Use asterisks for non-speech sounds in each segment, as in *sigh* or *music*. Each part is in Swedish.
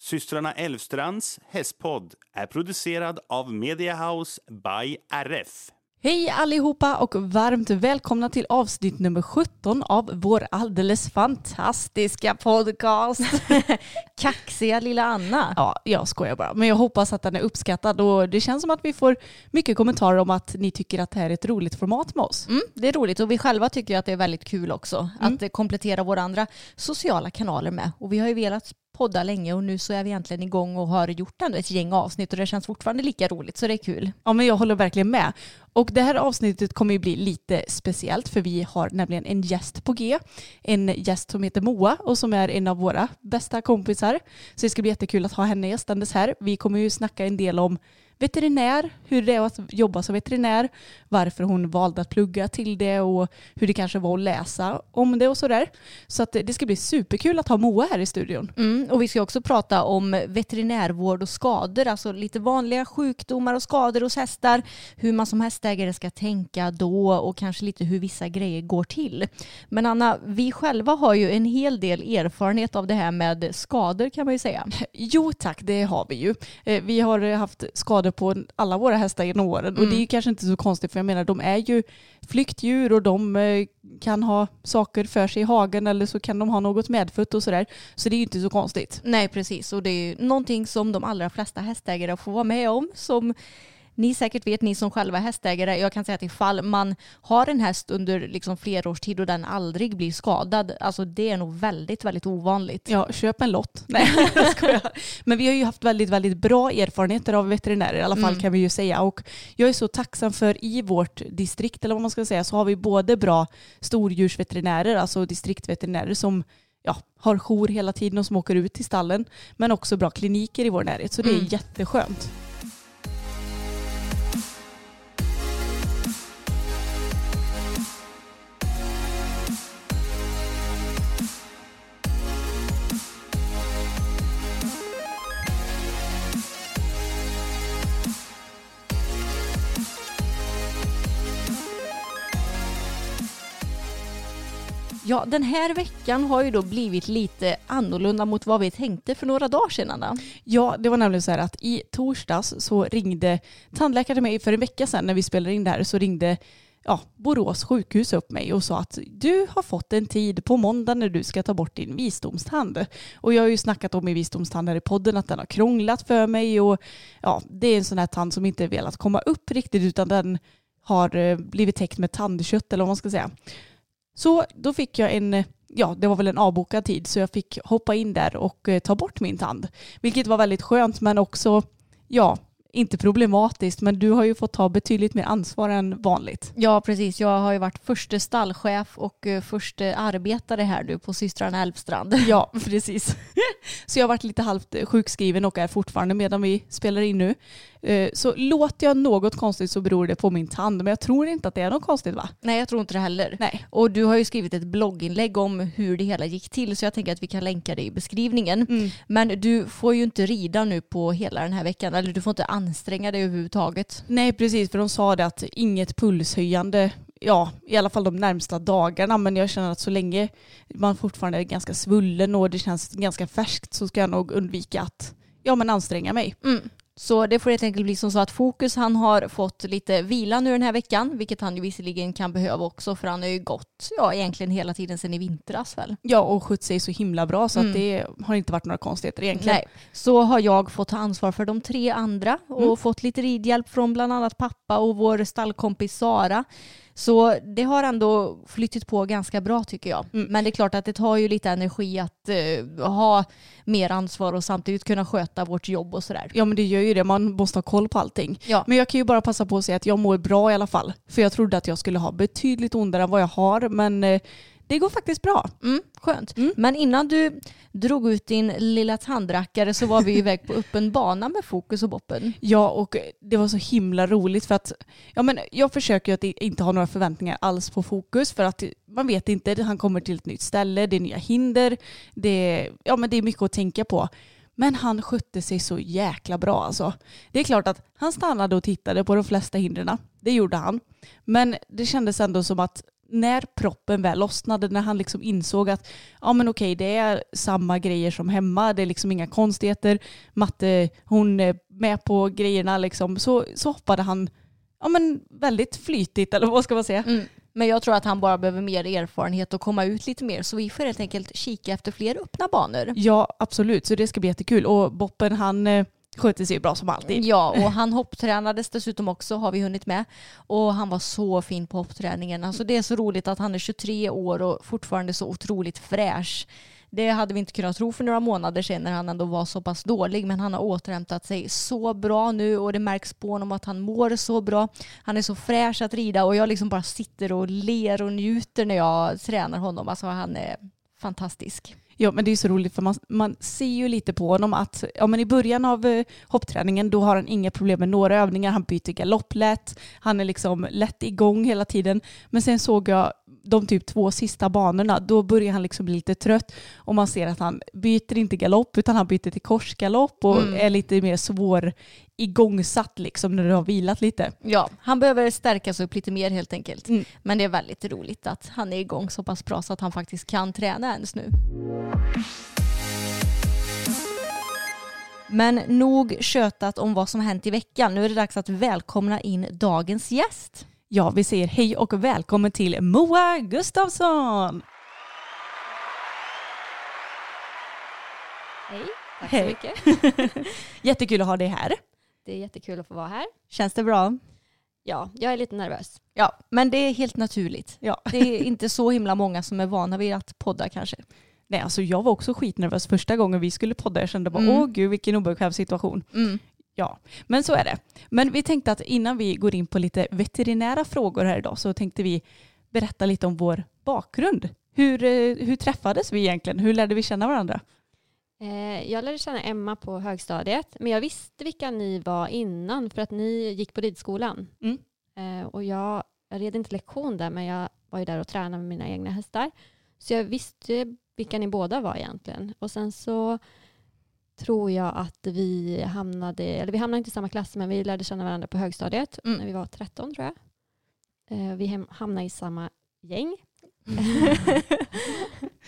Systrarna Elvstrands hästpodd är producerad av Mediahouse by RF. Hej allihopa och varmt välkomna till avsnitt nummer 17 av vår alldeles fantastiska podcast. *laughs* Kaxiga lilla Anna. Ja, jag skojar bara. Men jag hoppas att den är uppskattad och det känns som att vi får mycket kommentarer om att ni tycker att det här är ett roligt format med oss. Mm, det är roligt och vi själva tycker att det är väldigt kul också att eh, komplettera våra andra sociala kanaler med. Och vi har ju velat podda länge och nu så är vi egentligen igång och har gjort ändå ett gäng avsnitt och det känns fortfarande lika roligt så det är kul. Ja, men jag håller verkligen med. Och det här avsnittet kommer ju bli lite speciellt för vi har nämligen en gäst på G. En gäst som heter Moa och som är en av våra bästa kompisar. Så det ska bli jättekul att ha henne gästandes här. Vi kommer ju snacka en del om veterinär, hur det är att jobba som veterinär, varför hon valde att plugga till det och hur det kanske var att läsa om det och sådär. Så att det ska bli superkul att ha Moa här i studion. Mm, och vi ska också prata om veterinärvård och skador, alltså lite vanliga sjukdomar och skador hos hästar, hur man som hästägare ska tänka då och kanske lite hur vissa grejer går till. Men Anna, vi själva har ju en hel del erfarenhet av det här med skador kan man ju säga. Jo tack, det har vi ju. Eh, Vi har haft skador på alla våra hästar genom åren och det är ju kanske inte så konstigt för jag menar de är ju flyktdjur och de eh, kan ha saker för sig i hagen eller så kan de ha något medfött och sådär. Så det är ju inte så konstigt. Nej, precis. Och det är ju någonting som de allra flesta hästägare får vara med om. Som ni säkert vet, ni som själva är hästägare. Jag kan säga att ifall man har en häst under liksom flera års tid och den aldrig blir skadad, alltså det är nog väldigt, väldigt ovanligt. Ja, köp en lott. Nej, *laughs* jag skojar. Men vi har ju haft väldigt, väldigt bra erfarenheter av veterinärer i alla fall kan vi ju säga. Och jag är så tacksam för i vårt distrikt, eller vad man ska säga, så har vi både bra stordjursveterinärer, alltså distriktveterinärer som ja, har jour hela tiden och som åker ut till stallen, men också bra kliniker i vår närhet. Så det är jätteskönt. Ja, den här veckan har ju då blivit lite annorlunda mot vad vi tänkte för några dagar sedan. Anna. Ja, det var nämligen så här att i torsdags så ringde tandläkaren till mig för en vecka sedan när vi spelade in det här så ringde ja, Borås sjukhus upp mig och sa att du har fått en tid på måndag när du ska ta bort din visdomstand. Och jag har ju snackat om min visdomstand här i podden att den har krånglat för mig och ja, det är en sån här tand som inte velat komma upp riktigt utan den har eh, blivit täckt med tandkött eller vad man ska säga. Så då fick jag en, ja det var väl en avbokad tid så jag fick hoppa in där och eh, ta bort min tand. Vilket var väldigt skönt men också, ja, inte problematiskt men du har ju fått ta betydligt mer ansvar än vanligt. Ja, precis. Jag har ju varit förste stallchef och eh, förste arbetare här nu på systrarna Älvstrand. Ja, precis. Så jag har varit lite halvt eh, sjukskriven och är fortfarande medan vi spelar in nu. Eh, Så låter jag något konstigt så beror det på min tand men jag tror inte att det är något konstigt va? Nej, jag tror inte det heller. Nej. Och du har ju skrivit ett blogginlägg om hur det hela gick till så jag tänker att vi kan länka det i beskrivningen. Mm. Men du får ju inte rida nu på hela den här veckan eller du får inte anstränga dig överhuvudtaget. Nej precis för de sa det att inget pulshöjande ja, i alla fall de närmsta dagarna. Men jag känner att så länge man fortfarande är ganska svullen och det känns ganska färskt så ska jag nog undvika att ja, men anstränga mig. Mm. Så det får helt enkelt bli som så att Fokus han har fått lite vila nu den här veckan, vilket han ju visserligen kan behöva också för han har ju gått, ja egentligen hela tiden sedan i vintras väl. Ja, och skött sig så himla bra så Mm. att det har inte varit några konstigheter egentligen. Nej, så har jag fått ta ansvar för de tre andra och Mm. fått lite ridhjälp från bland annat pappa och vår stallkompis Sara. Så det har ändå flyttit på ganska bra tycker jag. Mm. Men det är klart att det tar ju lite energi att eh, ha mer ansvar och samtidigt kunna sköta vårt jobb och sådär. Ja men det gör ju det, man måste ha koll på allting. Ja. Men jag kan ju bara passa på att säga att jag mår bra i alla fall. För jag trodde att jag skulle ha betydligt ondare än vad jag har men eh, det går faktiskt bra. Mm, skönt. Mm. Men innan du drog ut din lilla tandrackare så var vi iväg på öppen bana med Fokus och Boppen. Ja och det var så himla roligt för att ja, men jag försöker att inte ha några förväntningar alls på fokus för att man vet inte, han kommer till ett nytt ställe, det är nya hinder, det ja, men det är mycket att tänka på. Men han skötte sig så jäkla bra alltså. Det är klart att han stannade och tittade på de flesta hindren. Det gjorde han. Men det kändes ändå som att när proppen väl lossnade, när han liksom insåg att ja men okej det är samma grejer som hemma, det är liksom inga konstigheter, matte hon är med på grejerna liksom, så, så hoppade han ja men väldigt flytigt eller vad ska man säga. Mm. Men jag tror att han bara behöver mer erfarenhet och komma ut lite mer så vi får helt enkelt kika efter fler öppna banor. Ja absolut, så det ska bli jättekul och Boppen han sköter sig bra som alltid. Ja, och *laughs* han hopptränades dessutom också har vi hunnit med. Och han var så fin på hoppträningen. Alltså det är så roligt att han är 23 år och fortfarande så otroligt fräsch. Det hade vi inte kunnat tro för några månader sedan när han ändå var så pass dålig. Men han har återhämtat sig så bra nu och det märks på honom att han mår så bra. Han är så fräsch att rida och jag liksom bara sitter och ler och njuter när jag tränar honom. Alltså han är fantastisk. Ja men det är så roligt för man, man ser ju lite på honom att ja, men i början av eh, hoppträningen då har han inga problem med några övningar, han byter galopp lätt, han är liksom lätt igång hela tiden. Men sen såg jag de typ två sista banorna, då börjar han liksom bli lite trött och man ser att han byter inte galopp utan han byter till korsgalopp och Mm. är lite mer svår igångsatt liksom när du har vilat lite. Ja, han behöver stärkas upp lite mer helt enkelt. Mm. Men det är väldigt roligt att han är igång så pass bra så att han faktiskt kan träna ens nu. Men nog tjötat om vad som hänt i veckan. Nu är det dags att välkomna in dagens gäst. Ja, vi säger hej och välkommen till Moa Gustafsson! Hej, tack Hej. så mycket. *laughs* Jättekul att ha dig här. Det är jättekul att få vara här. Känns det bra? Ja, jag är lite nervös. Ja, men det är helt naturligt. Ja. *laughs* Det är inte så himla många som är vana vid att podda kanske. Nej, alltså jag var också skitnervös första gången vi skulle podda. Jag kände bara, Mm. åh gud vilken obekväm situation. Ja, men så är det. Men vi tänkte att innan vi går in på lite veterinära frågor här idag så tänkte vi berätta lite om vår bakgrund. Hur, eh, hur träffades vi egentligen? Hur lärde vi känna varandra? Eh, jag lärde känna Emma på högstadiet, men jag visste vilka ni var innan för att ni gick på ridskolan. Mm. Eh, och jag, jag red inte lektion där, men jag var ju där och tränade med mina egna hästar. Så jag visste vilka ni båda var egentligen. Och sen så tror jag att vi hamnade, eller vi hamnade inte i samma klass, men vi lärde känna varandra på högstadiet Mm. när vi var 13 tror jag. Eh, vi hem, hamnade i samma gäng. *laughs*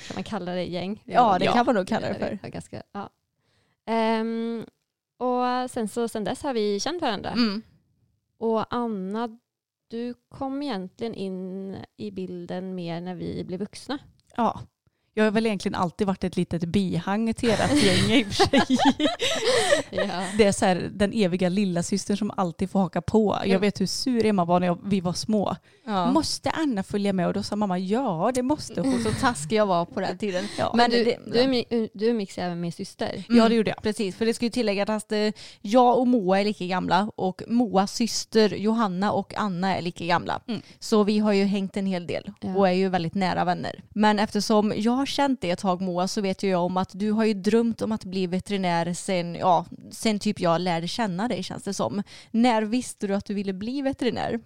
kan man kalla det gäng? Ja, det kan man nog kalla det för. Ja, ganska, ja. Ehm, och sen, så, sen dess har vi känt varandra. Mm. Och Anna, du kom egentligen in i bilden mer när vi blev vuxna. Ja, jag har väl egentligen alltid varit ett litet bihang till ert gäng i och för sig. *laughs* Ja. Det är så här, den eviga lilla systern som alltid får haka på. Jag vet hur sur Emma var när jag, vi var små. Ja. Måste Anna följa med? Och då sa mamma ja det måste hon. *laughs* Så taskig jag var på den tiden. Ja, Men du, du, du är mix även med syster. ja det gjorde jag. Precis, för det ska ju tilläggas att eh, jag och Moa är lika gamla och Moas syster Johanna och Anna är lika gamla. Mm. Så vi har ju hängt en hel del och är ju väldigt nära vänner. Men eftersom jag har känt dig ett tag Moa så vet ju jag om att du har ju drömt om att bli veterinär sen, ja, sen typ jag lärde känna dig känns det som. När visste du att du ville bli veterinär?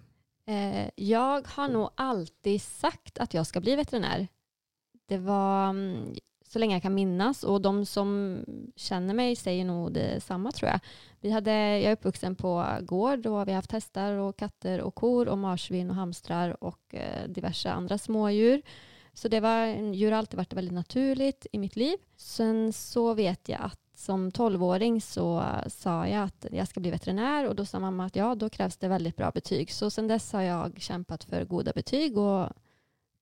Eh, jag har nog alltid sagt att jag ska bli veterinär. Det var mm, så länge jag kan minnas och de som känner mig säger nog detsamma tror jag. Vi hade, jag är uppvuxen på gård och vi har haft hästar och katter och kor och marsvin och hamstrar och eh, diverse andra smådjur. Så det var, djur har alltid varit väldigt naturligt i mitt liv. Sen så vet jag att som tolvåring så sa jag att jag ska bli veterinär och då sa mamma att ja, då krävs det väldigt bra betyg. Så sen dess har jag kämpat för goda betyg och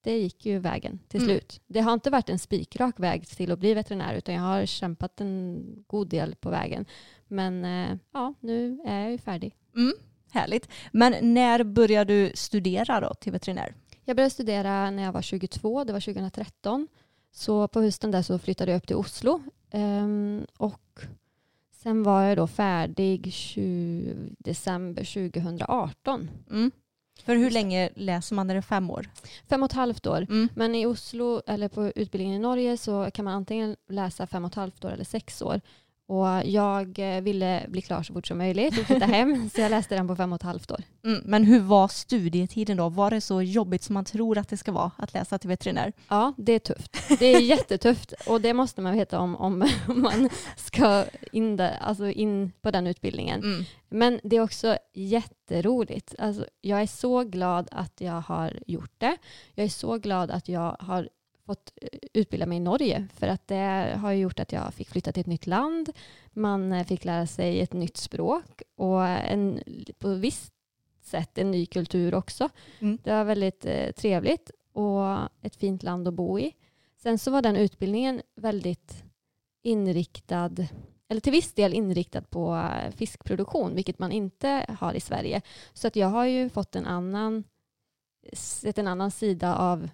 det gick ju vägen till Mm. slut. Det har inte varit en spikrak väg till att bli veterinär utan jag har kämpat en god del på vägen. Men eh, ja, nu är jag ju färdig. Mm, härligt. Men när började du studera då till veterinär? Jag började studera när jag var 22, det var 2013. Så på hösten där så flyttade jag upp till Oslo. Ehm, och sen var jag då färdig 20, december 2018. Mm. För hur länge läser man? Är det fem år? Fem och ett halvt år. Mm. Men i Oslo eller på utbildningen i Norge så kan man antingen läsa fem och ett halvt år eller sex år. Och jag eh, ville bli klar så fort som möjligt och flytta hem så jag läste den på fem och ett halvt år. Mm. Men hur var studietiden då? Var det så jobbigt som man tror att det ska vara att läsa till veterinär? Ja, det är tufft. Det är jättetufft och det måste man veta om om *laughs* man ska in, där, alltså in på den utbildningen. Mm. Men det är också jätteroligt. Alltså, jag är så glad att jag har gjort det. Jag är så glad att jag har fått eh, utbilda mig i Norge för att det har gjort att jag fick flytta till ett nytt land. Man eh, fick lära sig ett nytt språk och en, på visst sätt en ny kultur också. Mm. Det var väldigt eh, trevligt och ett fint land att bo i. Sen så var den utbildningen väldigt inriktad, eller till viss del inriktad på eh, fiskproduktion, vilket man inte har i Sverige. Så att jag har ju fått en annan, sett en annan sida av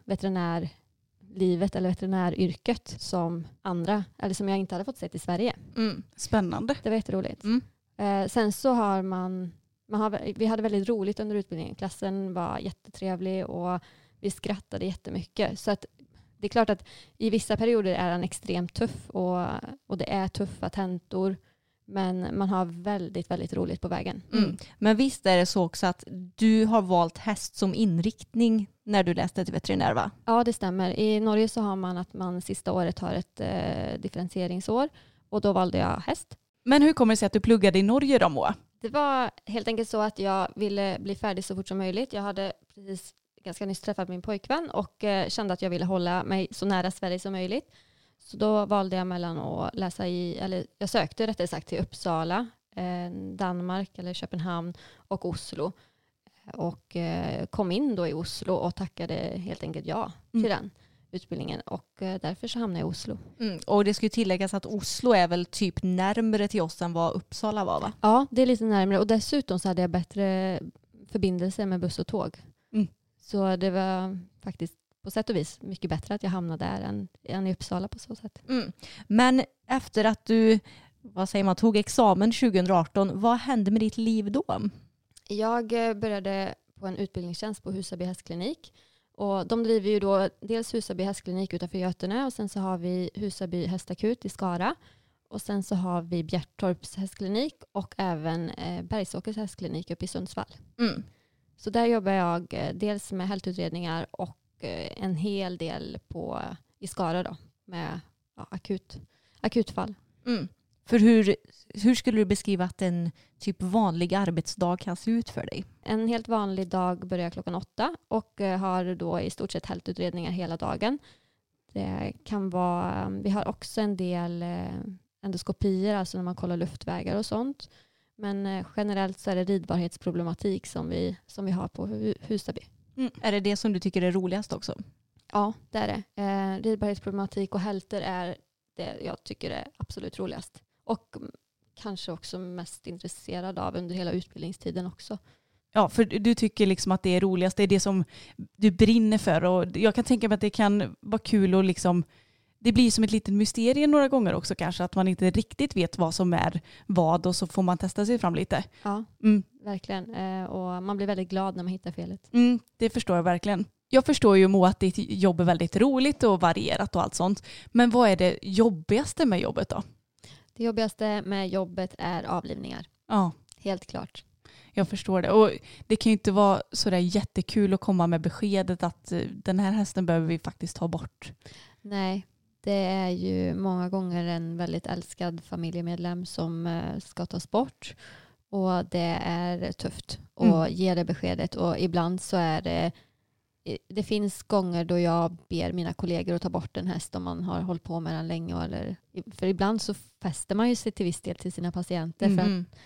veterinärlivet eller veterinäryrket som andra, eller som jag inte hade fått sett i Sverige. Mm. Spännande. Det var jätteroligt. Mm. Eh, sen så har man, man har, vi hade väldigt roligt under utbildningen. Klassen var jättetrevlig och vi skrattade jättemycket. Så att det är klart att i vissa perioder är den extremt tuff och, och det är tuffa tentor. Men man har väldigt, väldigt roligt på vägen. Mm. Men visst är det så också att du har valt häst som inriktning när du läste till veterinär va? Ja, det stämmer. I Norge så har man att man sista året har ett eh, differentieringsår och då valde jag häst. Men hur kommer det sig att du pluggade i Norge då Moa? Det var helt enkelt så att jag ville bli färdig så fort som möjligt. Jag hade precis ganska nyss träffat min pojkvän och eh, kände att jag ville hålla mig så nära Sverige som möjligt. Så då valde jag mellan att läsa i, eller jag sökte rättare sagt till Uppsala, eh, Danmark eller Köpenhamn och Oslo. Och eh, kom in då i Oslo och tackade helt enkelt ja till Mm. den utbildningen. Och eh, därför så hamnade jag i Oslo. Mm. Och det ska ju tilläggas att Oslo är väl typ närmare till oss än vad Uppsala var va? Ja, det är lite närmare och dessutom så hade jag bättre förbindelse med buss och tåg. Mm. Så det var faktiskt på sätt och vis mycket bättre att jag hamnade där än, än i Uppsala på så sätt. Mm. Men efter att du vad säger man, tog examen 2018, vad hände med ditt liv då? Jag eh, började på en utbildningstjänst på Husaby hästklinik. Och de driver ju då dels Husaby hästklinik utanför Götene och sen så har vi Husaby hästakut i Skara. Och sen så har vi Bjärtorps hästklinik och även eh, Bergsåkers hästklinik uppe i Sundsvall. Mm. Så där jobbar jag eh, dels med hältutredningar och eh, en hel del på, i Skara då, med ja, akut, akutfall. Mm. För hur, hur skulle du beskriva att en typ vanlig arbetsdag kan se ut för dig? En helt vanlig dag börjar klockan åtta och eh, har då i stort sett hältutredningar hela dagen. Det kan vara, vi har också en del eh, endoskopier, alltså när man kollar luftvägar och sånt. Men eh, generellt så är det ridbarhetsproblematik som vi, som vi har på Hu- Husaby. Mm. Är det det som du tycker är roligast också? Ja, det är det. Eh, ridbarhetsproblematik och hälter är det jag tycker är absolut roligast. Och kanske också mest intresserad av under hela utbildningstiden också. Ja, för du tycker liksom att det är roligast, det är det som du brinner för och jag kan tänka mig att det kan vara kul och liksom det blir som ett litet mysterium några gånger också kanske att man inte riktigt vet vad som är vad och så får man testa sig fram lite. Ja, Mm, verkligen. Eh, och man blir väldigt glad när man hittar felet. mm, det förstår jag verkligen. Jag förstår ju Moa att ditt jobb är väldigt roligt och varierat och allt sånt. Men vad är det jobbigaste med jobbet då? Det jobbigaste med jobbet är avlivningar. Ja, Helt klart. jag förstår det. Och det kan ju inte vara sådär jättekul att komma med beskedet att eh, den här hästen behöver vi faktiskt ta bort. Nej, det är ju många gånger en väldigt älskad familjemedlem som eh, ska tas bort. Och det är tufft att Mm. ge det beskedet. Och ibland så är det det finns gånger då jag ber mina kollegor att ta bort en häst om man har hållit på med den länge. Eller, för ibland så fäster man ju sig till viss del till sina patienter för Mm. att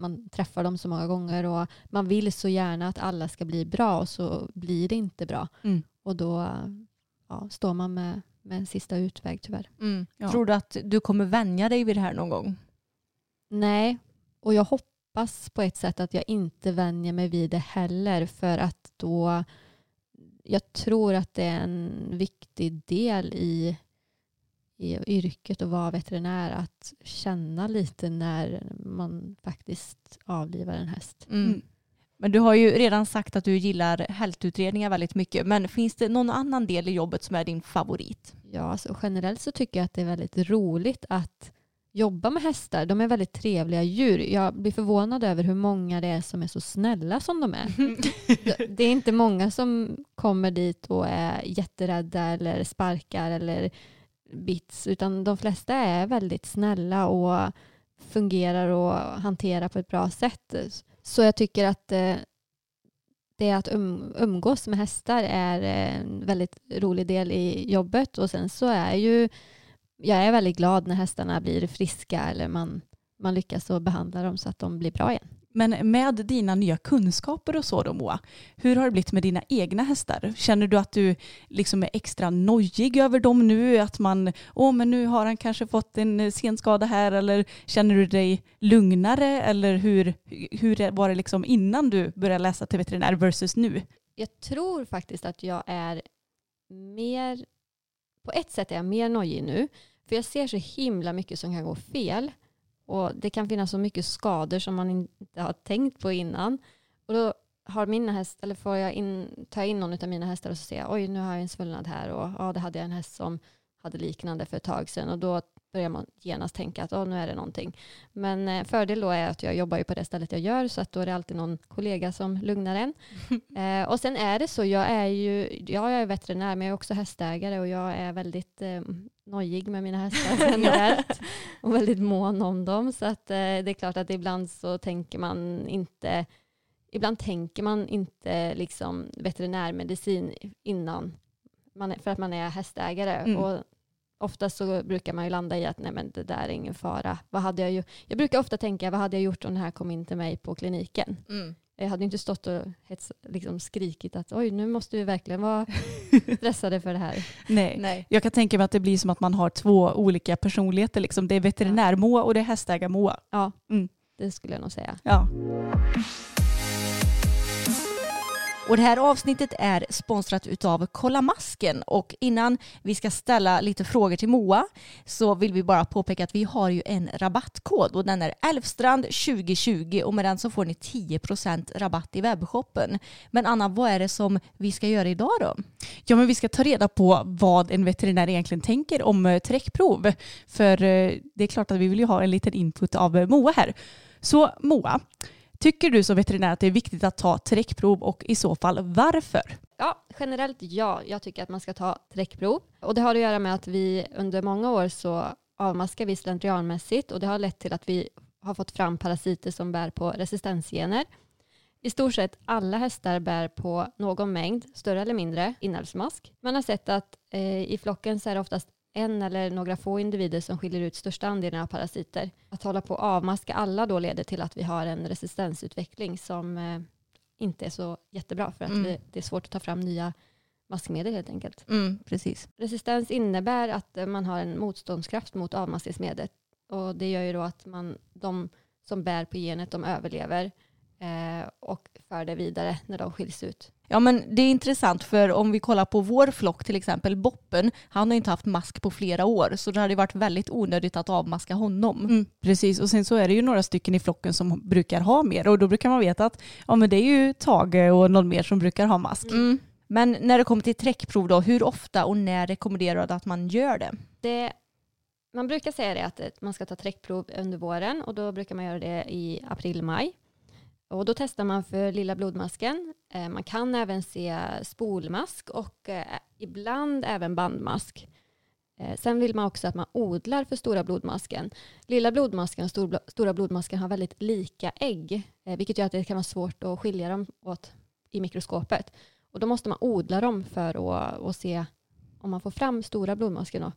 man träffar dem så många gånger och man vill så gärna att alla ska bli bra och så blir det inte bra. Mm. Och då ja, står man med, med en sista utväg tyvärr. Mm. Ja. Tror du att du kommer vänja dig vid det här någon gång? Nej, och jag hoppas på ett sätt att jag inte vänjer mig vid det heller för att då jag tror att det är en viktig del i, i yrket att vara veterinär att känna lite när man faktiskt avlivar en häst. Mm. Men du har ju redan sagt att du gillar hältutredningar väldigt mycket. Men finns det någon annan del i jobbet som är din favorit? Ja, alltså generellt så tycker jag att det är väldigt roligt att jobba med hästar. De är väldigt trevliga djur. Jag blir förvånad över hur många det är som är så snälla som de är. *laughs* Det är inte många som kommer dit och är jätterädda eller sparkar eller bits, utan de flesta är väldigt snälla och fungerar och hanterar på ett bra sätt. Så jag tycker att eh, det att um, umgås med hästar är en väldigt rolig del i jobbet och sen så är ju jag är väldigt glad när hästarna blir friska eller man, man lyckas att behandla dem så att de blir bra igen. Men med dina nya kunskaper och så då Moa, hur har det blivit med dina egna hästar? Känner du att du liksom är extra nojig över dem nu? Att man, åh men nu har han kanske fått en eh, senskada här eller känner du dig lugnare eller hur, hur var det liksom innan du började läsa till veterinär versus nu? Jag tror faktiskt att jag är mer, på ett sätt är jag mer nojig nu, för jag ser så himla mycket som kan gå fel. Och det kan finnas så mycket skador som man inte har tänkt på innan. Och då har mina häst, eller får jag in, ta in någon av mina hästar och så ser jag, oj nu har jag en svullnad här och ja, det hade jag en häst som hade liknande för ett tag sedan och då börjar man genast tänka att oh, nu är det någonting. Men eh, fördel då är att jag jobbar ju på det stället jag gör så att då är det alltid någon kollega som lugnar en. *laughs* eh, och sen är det så, jag är ju ja, jag är veterinär men jag är också hästägare och jag är väldigt eh, nojig med mina hästar *laughs* generellt och väldigt mån om dem. Så att, eh, det är klart att ibland så tänker man inte Ibland tänker man inte liksom veterinärmedicin innan, man för att man är hästägare. Mm. Och ofta så brukar man ju landa i att nej men det där är ingen fara. Vad hade jag, ju, jag brukar ofta tänka, vad hade jag gjort om det här kom in till mig på kliniken? Jag hade inte stått och hets, liksom skrikit att oj, nu måste vi verkligen vara *laughs* stressade för det här. Nej. Nej. Jag kan tänka mig att det blir som att man har två olika personligheter. Liksom. Det är veterinär-Moa och det är hästägar-Moa. Ja, Mm. det skulle jag nog säga. Ja. Och det här avsnittet är sponsrat utav Kolla Masken och innan vi ska ställa lite frågor till Moa så vill vi bara påpeka att vi har ju en rabattkod och den är Älvstrand 2020 och med den så får ni 10% rabatt i webbshoppen. Men Anna, vad är det som vi ska göra idag då? Ja, men vi ska ta reda på vad en veterinär egentligen tänker om eh, träckprov. För eh, det är klart att vi vill ju ha en liten input av eh, Moa här. Så Moa, tycker du som veterinär att det är viktigt att ta träckprov och i så fall varför? Ja, generellt ja. Jag tycker att man ska ta träckprov. Och det har att göra med att vi under många år så avmaskar vi slentrianmässigt och det har lett till att vi har fått fram parasiter som bär på resistensgener. I stort sett alla hästar bär på någon mängd, större eller mindre, inälvsmask. Man har sett att eh, i flocken så är det oftast en eller några få individer som skiljer ut största andelen av parasiter. Att hålla på att avmaska alla då leder till att vi har en resistensutveckling som eh, inte är så jättebra för att Mm. vi, det är svårt att ta fram nya maskmedel helt enkelt. Mm, precis. Resistens innebär att eh, man har en motståndskraft mot avmaskningsmedlet och det gör ju då att man, de som bär på genet de överlever eh, och för det vidare när de skiljs ut. Ja men det är intressant för om vi kollar på vår flock till exempel, Boppen, han har inte haft mask på flera år så det hade varit väldigt onödigt att avmaska honom. Mm, precis, och sen så är det ju några stycken i flocken som brukar ha mer och då brukar man veta att ja, men det är ju Tage och någon mer som brukar ha mask. Mm. Men när det kommer till träckprov då, hur ofta och när rekommenderar du att man gör det? Det, man brukar säga det att eh, man ska ta träckprov under våren och då brukar man göra det i april-maj. Och då testar man för lilla blodmasken. Eh, man kan även se spolmask och eh, ibland även bandmask. Eh, sen vill man också att man odlar för stora blodmasken. Lilla blodmasken och stora blodmasken har väldigt lika ägg, vilket gör att det kan vara svårt att skilja dem åt i mikroskopet. Och då måste man odla dem för att, att se om man får fram stora blodmasken.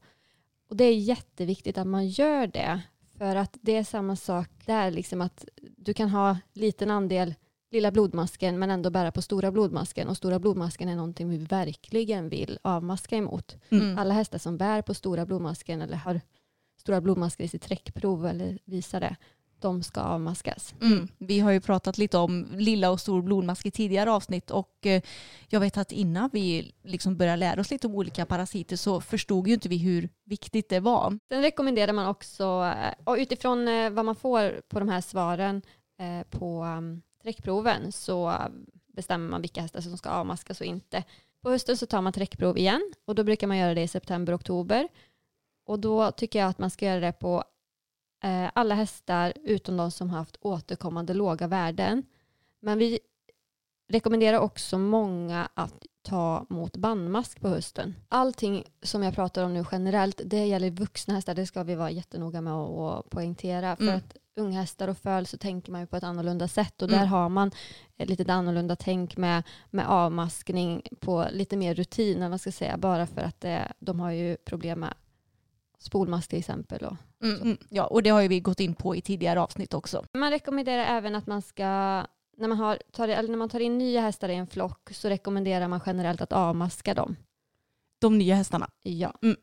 Och det är jätteviktigt att man gör det. För att det är samma sak där, liksom att du kan ha liten andel lilla blodmasken men ändå bära på stora blodmasken. Och stora blodmasken är någonting vi verkligen vill avmaska emot. Mm. Alla hästar som bär på stora blodmasken eller har stora blodmasker i sitt träckprov eller visar det, de ska avmaskas. Mm. Vi har ju pratat lite om lilla och stor blodmask i tidigare avsnitt och eh, jag vet att innan vi liksom började lära oss lite om olika parasiter så förstod ju inte vi hur viktigt det var. Sen rekommenderar man också, eh, och utifrån eh, vad man får på de här svaren på um, träckproven så bestämmer man vilka hästar som ska avmaskas och inte. På hösten så tar man träckprov igen och då brukar man göra det i september, oktober. Och då tycker jag att man ska göra det på alla hästar utom de som haft återkommande låga värden. Men vi rekommenderar också många att ta mot bandmask på hösten. Allting som jag pratar om nu generellt, det gäller vuxna hästar, det ska vi vara jättenoga med att poängtera. För Mm. att unghästar och föl så tänker man ju på ett annorlunda sätt och Mm. där har man ett lite annorlunda tänk med, med avmaskning på lite mer rutin, man ska säga, bara för att det, de har ju problem med spolmask till exempel. Och. Mm. Ja, och det har ju vi gått in på i tidigare avsnitt också. Man rekommenderar även att man ska, när man, har, tar, eller när man tar in nya hästar i en flock så rekommenderar man generellt att avmaska dem. De nya hästarna. Ja. Mm.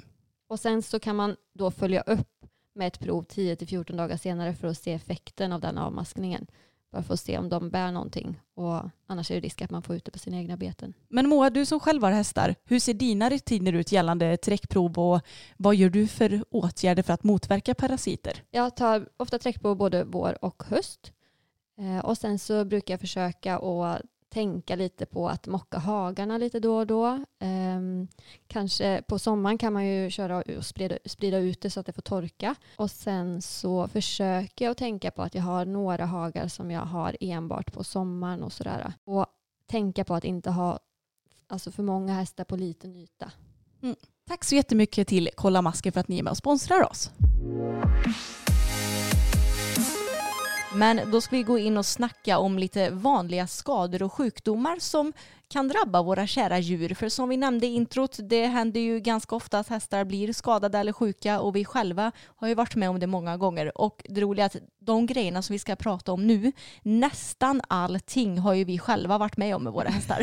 Och sen så kan man då följa upp med ett prov 10-14 dagar senare för att se effekten av den avmaskningen. Bara för att se om de bär någonting. Och annars är det risk att man får ut det på sina egna beten. Men Moa, du som själv har hästar, hur ser dina rutiner ut gällande träckprov och vad gör du för åtgärder för att motverka parasiter? Jag tar ofta träckprov både vår och höst. Eh, och sen så brukar jag försöka att tänka lite på att mocka hagarna lite då och då. Um, kanske på sommaren kan man ju köra och sprida, sprida ut det så att det får torka. Och sen så försöker jag att tänka på att jag har några hagar som jag har enbart på sommaren och sådär. Och tänka på att inte ha alltså för många hästar på liten yta. Mm. Tack så jättemycket till Kolla Masken för att ni är med och sponsrar oss. Men då ska vi gå in och snacka om lite vanliga skador och sjukdomar som kan drabba våra kära djur. För som vi nämnde i introt, det händer ju ganska ofta att hästar blir skadade eller sjuka och vi själva har ju varit med om det många gånger. Och det roliga är att de grejerna som vi ska prata om nu, nästan allting har ju vi själva varit med om med våra hästar.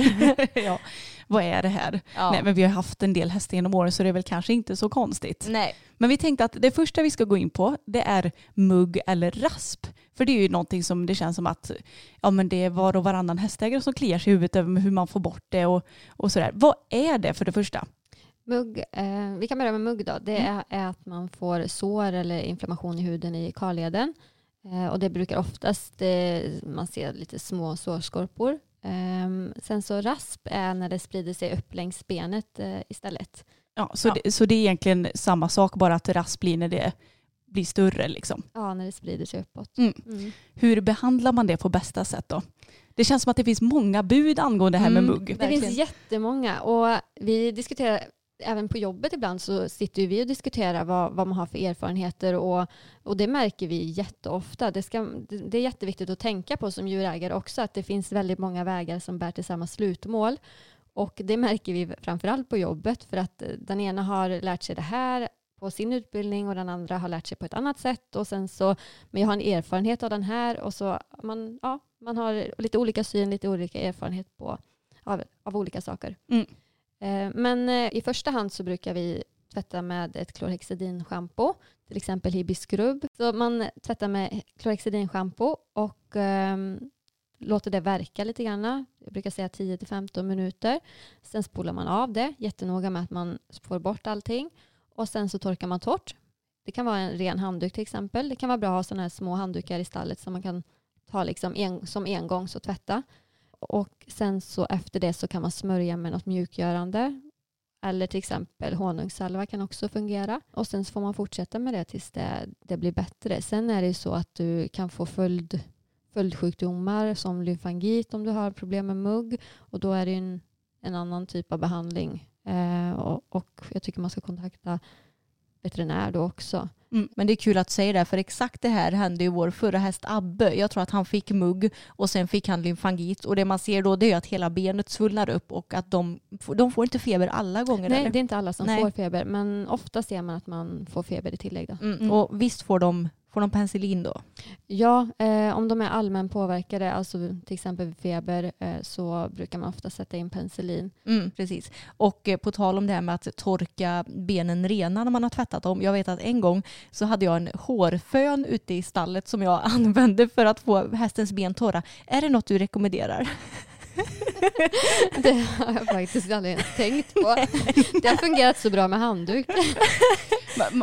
*laughs* ja, *laughs* vad är det här? Ja. Nej, men vi har haft en del hästar genom åren så det är väl kanske inte så konstigt. Nej. Men vi tänkte att det första vi ska gå in på det är mugg eller rasp. För det är ju någonting som det känns som att ja, men det är var och varannan hästägare som kliar sig i huvudet över hur man får bort det och, och sådär. Vad är det för det första? Mugg, eh, vi kan börja med mugg då. Det är, är att man får sår eller inflammation i huden i karleden. Eh, och det brukar oftast, eh, man ser lite små sårskorpor. Eh, sen så rasp är när det sprider sig upp längs benet eh, istället. Ja, så, Ja. Det, så det är egentligen samma sak bara att rasp blir när det blir större. Liksom. Ja, när det sprider sig uppåt. Mm. Mm. Hur behandlar man det på bästa sätt då? Det känns som att det finns många bud angående det här med Mm, mugg. Det Verkligen. finns jättemånga och vi diskuterar även på jobbet ibland så sitter vi och diskuterar vad, vad man har för erfarenheter och, och det märker vi jätteofta. Det, ska, det är jätteviktigt att tänka på som djurägare också att det finns väldigt många vägar som bär till samma slutmål. Och det märker vi framförallt på jobbet för att den ena har lärt sig det här på sin utbildning och den andra har lärt sig på ett annat sätt och sen så, men jag har en erfarenhet av den här och så man, ja, man har lite olika syn, lite olika erfarenhet på, av, av olika saker. Mm. Eh, Men eh, i första hand så brukar vi tvätta med ett klorhexidinschampo, till exempel Hibiscrub. Så man tvättar med klorhexidinschampo och ehm, låter det verka lite grann. Jag brukar säga 10-15 minuter. Sen spolar man av det, jättenoga med att man får bort allting. Och sen så torkar man torrt. Det kan vara en ren handduk till exempel. Det kan vara bra att ha sådana här små handdukar i stallet som man kan ta liksom en, som engångs och tvätta. Och sen så efter det så kan man smörja med något mjukgörande. Eller till exempel honungssalva kan också fungera. Och sen så får man fortsätta med det tills det, det blir bättre. Sen är det ju så att du kan få följd, följdsjukdomar som lymfangit om du har problem med mugg. Och då är det ju en, en annan typ av behandling. Eh, och, och jag tycker man ska kontakta veterinär då också. Mm. Men det är kul att säga det, för exakt det här hände ju vår förra häst Abbe. Jag tror att han fick mugg och sen fick han lymfangit och det man ser då det är att hela benet svullnar upp och att de, de får inte feber alla gånger. Nej, eller? det är inte alla som Nej. får feber, men ofta ser man att man får feber i tillägg. Då. Mm. Och visst får de, får de penicillin då? Ja, eh, om de är allmän påverkade, alltså till exempel feber, eh, så brukar man ofta sätta in penicillin. Mm, precis. Och eh, på tal om det här med att torka benen rena när man har tvättat dem. Jag vet att en gång så hade jag en hårfön ute i stallet som jag *laughs* använde för att få hästens ben torra. Är det något du rekommenderar? *laughs* *laughs* Det har jag faktiskt aldrig ens tänkt på. Det har fungerat så bra med handduk.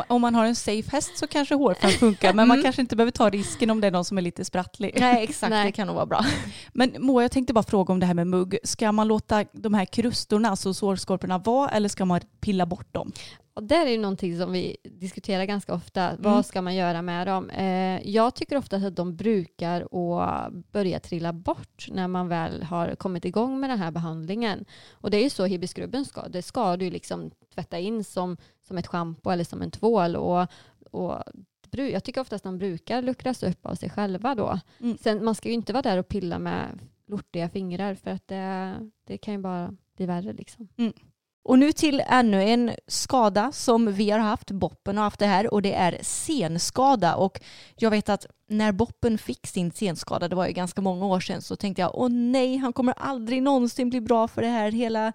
Om man har en safe häst så kanske hårfön funkar men man kanske inte behöver ta risken om det är någon som är lite sprattlig. Nej, exakt. Nej. Det kan nog vara bra. Men Moa, jag tänkte bara fråga om det här med mugg. Ska man låta de här krustorna, alltså sårskorporna vara eller ska man pilla bort dem? Och där är ju någonting som vi diskuterar ganska ofta. Mm. Vad ska man göra med dem? Eh, jag tycker ofta att de brukar att börja trilla bort när man väl har kommit igång med den här behandlingen. Och det är ju så hibiskrubben ska. Det ska du liksom tvätta in som, som ett schampo eller som en tvål. Och, och jag tycker oftast att de brukar luckras upp av sig själva då. Mm. Sen, man ska ju inte vara där och pilla med lortiga fingrar för att det, det kan ju bara bli värre. Liksom. Och nu till ännu en skada som vi har haft. Boppen har haft det här och det är senskada. Och jag vet att när Boppen fick sin senskada, det var ju ganska många år sedan, så tänkte jag åh nej, han kommer aldrig någonsin bli bra för det här. Hela,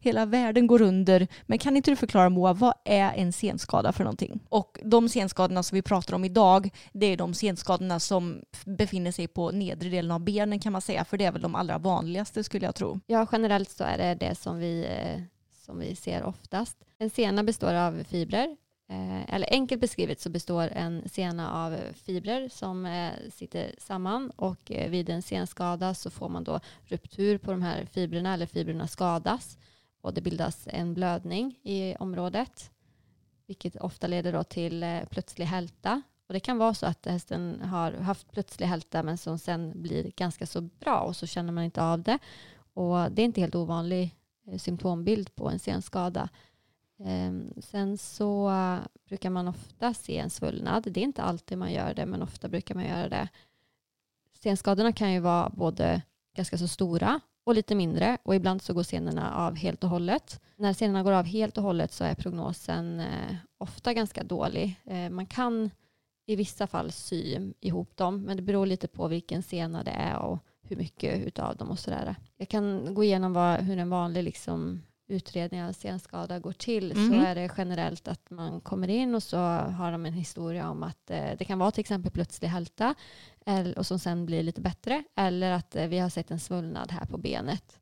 hela världen går under. Men kan inte du förklara Moa, vad är en senskada för någonting? Och de senskadorna som vi pratar om idag, det är de senskadorna som befinner sig på nedre delen av benen kan man säga, för det är väl de allra vanligaste skulle jag tro. Ja, generellt så är det det som vi, eh, som vi ser oftast. En sena består av fibrer. Eh, eller enkelt beskrivet så består en sena av fibrer som eh, sitter samman och eh, vid en senskada så får man då ruptur på de här fibrerna eller fibrerna skadas och det bildas en blödning i området vilket ofta leder då till plötslig hälta. Och det kan vara så att hästen har haft plötslig hälta men som sen blir ganska så bra och så känner man inte av det. Och det är inte helt ovanlig Eh, symptombild på en senskada. Ehm, sen så eh, brukar man ofta se en svullnad. Det är inte alltid man gör det, men ofta brukar man göra det. Senskadorna kan ju vara både ganska så stora och lite mindre och ibland så går senorna av helt och hållet. När senorna går av helt och hållet så är prognosen eh, ofta ganska dålig. Man kan i vissa fall sy ihop dem, men det beror lite på vilken sena det är och hur mycket utav dem och sådär. Jag kan gå igenom vad, hur en vanlig liksom, utredning av senskada går till. Mhm. Så är det generellt att man kommer in och så har de en historia om att eh, det kan vara till exempel plötslig hälta eller, och som sen blir lite bättre eller att eh, vi har sett en svullnad här på benet.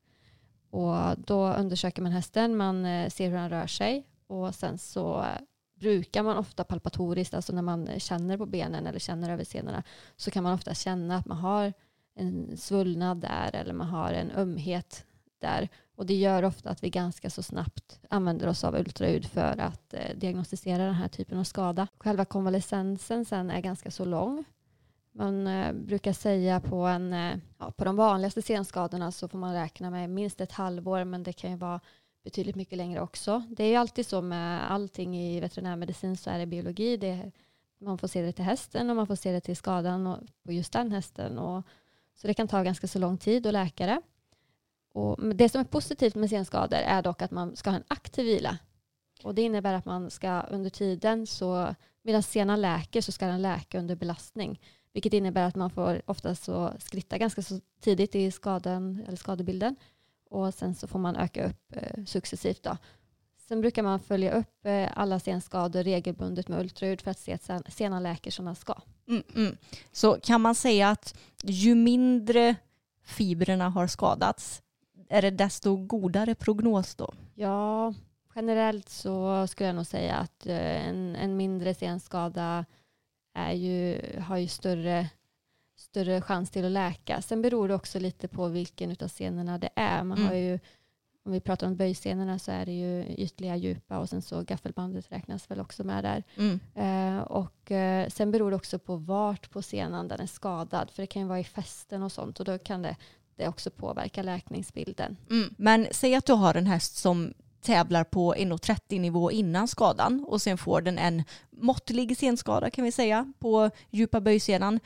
Och då undersöker man hästen, man eh, ser hur han rör sig och sen så brukar man ofta palpatoriskt, alltså när man känner på benen eller känner över senorna, så kan man ofta känna att man har en svullnad där eller man har en ömhet där. Och det gör ofta att vi ganska så snabbt använder oss av ultraljud för att eh, diagnostisera den här typen av skada. Själva konvalescensen sen är ganska så lång. Man eh, brukar säga på, en, eh, ja, på de vanligaste senskadorna så får man räkna med minst ett halvår men det kan ju vara betydligt mycket längre också. Det är ju alltid så med allting i veterinärmedicin så är det biologi. Det man får se det till hästen och man får se det till skadan och, på just den hästen. Och, så det kan ta ganska så lång tid att läka det. Och det som är positivt med senskador är dock att man ska ha en aktiv vila. Och det innebär att man ska under tiden, så, medan senan läker så ska den läka under belastning. Vilket innebär att man får oftast så skritta ganska så tidigt i skadan, eller skadebilden. Och sen så får man öka upp eh, successivt. Då. Sen brukar man följa upp eh, alla senskador regelbundet med ultraljud för att se att senan läker som den ska. Mm, mm. Så kan man säga att ju mindre fibrerna har skadats är det desto godare prognos då? Ja, generellt så skulle jag nog säga att eh, en, en mindre senskada är ju, har ju större, större chans till att läka. Sen beror det också lite på vilken av senorna det är. Man har Mm. ju, om vi pratar om böjsenorna så är det ju ytliga djupa och sen så gaffelbandet räknas väl också med där. Mm. Eh, och eh, sen beror det också på vart på senan den är skadad. För det kan ju vara i fästen och sånt och då kan det, det också påverka läkningsbilden. Mm. Men säg att du har en häst som tävlar på 1,30 nivå innan skadan och sen får den en måttlig senskada kan vi säga på djupa böjsenan.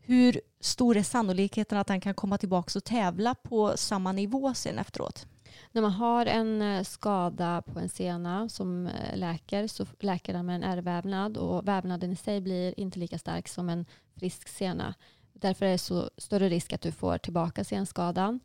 Hur stor är sannolikheten att han kan komma tillbaka och tävla på samma nivå sen efteråt? När man har en eh, skada på en sena som eh, läker så läker den med en ärrvävnad och vävnaden i sig blir inte lika stark som en frisk sena. Därför är det så större risk att du får tillbaka senskadan.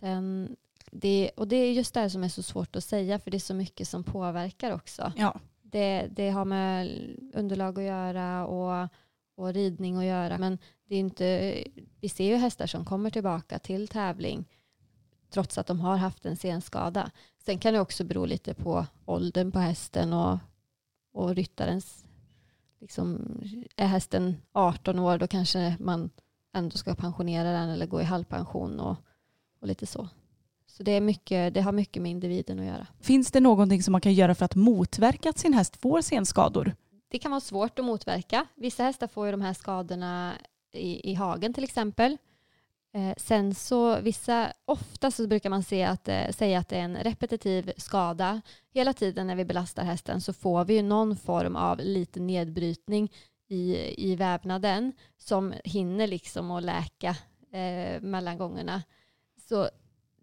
Sen det, och det är just det som är så svårt att säga för det är så mycket som påverkar också. Ja. Det, det har med underlag att göra och, och ridning att göra. Men det är inte, vi ser ju hästar som kommer tillbaka till tävling trots att de har haft en senskada. Sen kan det också bero lite på åldern på hästen och, och ryttarens... Liksom, är hästen 18 år då kanske man ändå ska pensionera den eller gå i halvpension och, och lite så. Så det, är mycket, det har mycket med individen att göra. Finns det någonting som man kan göra för att motverka att sin häst får senskador? Det kan vara svårt att motverka. Vissa hästar får ju de här skadorna i, i hagen till exempel. Eh, sen så vissa, ofta så brukar man se att, eh, säga att det är en repetitiv skada. Hela tiden när vi belastar hästen så får vi ju någon form av liten nedbrytning i, i vävnaden som hinner liksom att läka eh, mellan gångerna. Så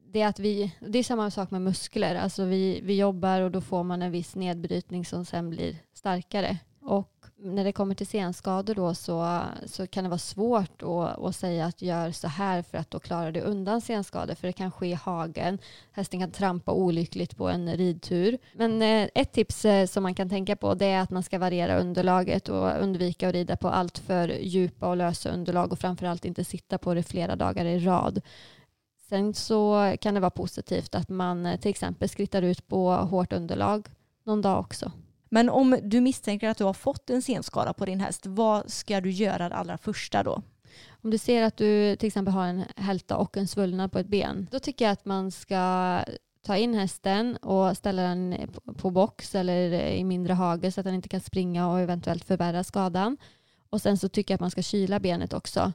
det är, att vi, det är samma sak med muskler. Alltså vi, vi jobbar och då får man en viss nedbrytning som sen blir starkare. Och när det kommer till senskador då så, så kan det vara svårt att, att säga att gör så här för att då klarar du undan senskador. För det kan ske i hagen. Hästen kan trampa olyckligt på en ridtur. Men eh, ett tips eh, som man kan tänka på det är att man ska variera underlaget och undvika att rida på allt för djupa och lösa underlag och framförallt inte sitta på det flera dagar i rad. Sen så kan det vara positivt att man eh, till exempel skrittar ut på hårt underlag någon dag också. Men om du misstänker att du har fått en senskada på din häst, vad ska du göra det allra första då? Om du ser att du till exempel har en hälta och en svullnad på ett ben, då tycker jag att man ska ta in hästen och ställa den på box eller i mindre hage så att den inte kan springa och eventuellt förvärra skadan. Och sen så tycker jag att man ska kyla benet också.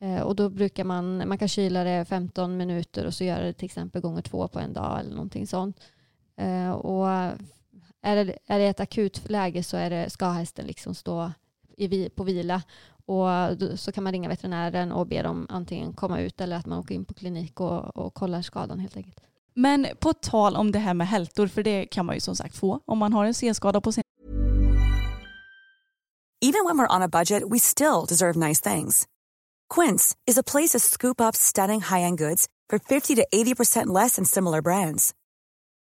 Eh, och då brukar man, man kan kyla det 15 minuter och så göra det till exempel gånger två på en dag eller någonting sånt. Eh, och är det, är det ett akut läge så är det, ska hästen liksom stå i, på vila och så kan man ringa veterinären och be dem antingen komma ut eller att man åker in på klinik och, och kollar skadan helt enkelt. Men på tal om det här med hältor, för det kan man ju som sagt få om man har en senskada på sin Even when we're on a budget we still deserve nice things. Quince is a place to scoop up stunning high-end goods for 50 to 80% less than similar brands.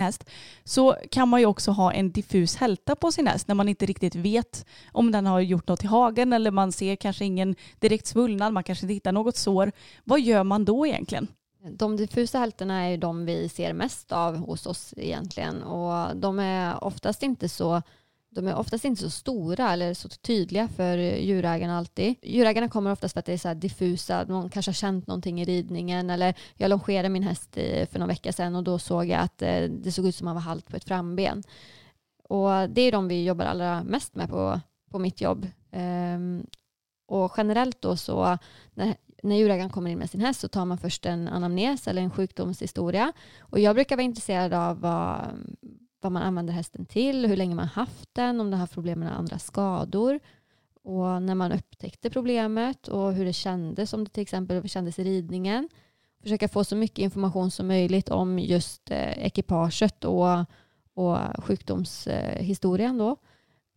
Häst så kan man ju också ha en diffus hälta på sin häst när man inte riktigt vet om den har gjort något i hagen eller man ser kanske ingen direkt svullnad, man kanske inte hittar något sår. Vad gör man då egentligen? De diffusa hältorna är ju de vi ser mest av hos oss egentligen och de är oftast inte så de är oftast inte så stora eller så tydliga för djurägarna alltid. Djurägarna kommer oftast för att det är så diffusa, någon kanske har känt någonting i ridningen eller jag longerade min häst eh, för någon vecka sedan och då såg jag att eh, det såg ut som att han var halt på ett framben. Och det är de vi jobbar allra mest med på, på mitt jobb. Um, och generellt då så när, när djurägaren kommer in med sin häst så tar man först en anamnes eller en sjukdomshistoria. Och jag brukar vara intresserad av vad, vad man använder hästen till, hur länge man haft den, om den har problem med andra skador och när man upptäckte problemet och hur det kändes, om det till exempel kändes i ridningen. Försöka få så mycket information som möjligt om just eh, ekipaget och, och sjukdomshistorien. Då.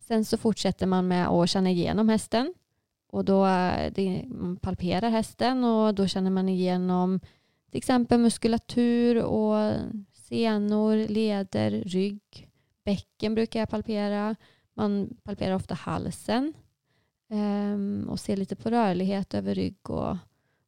Sen så fortsätter man med att känna igenom hästen Och då eh, det, man palperar hästen och då känner man igenom till exempel muskulatur och senor, leder, rygg. Bäcken brukar jag palpera. Man palperar ofta halsen um, och ser lite på rörlighet över rygg och,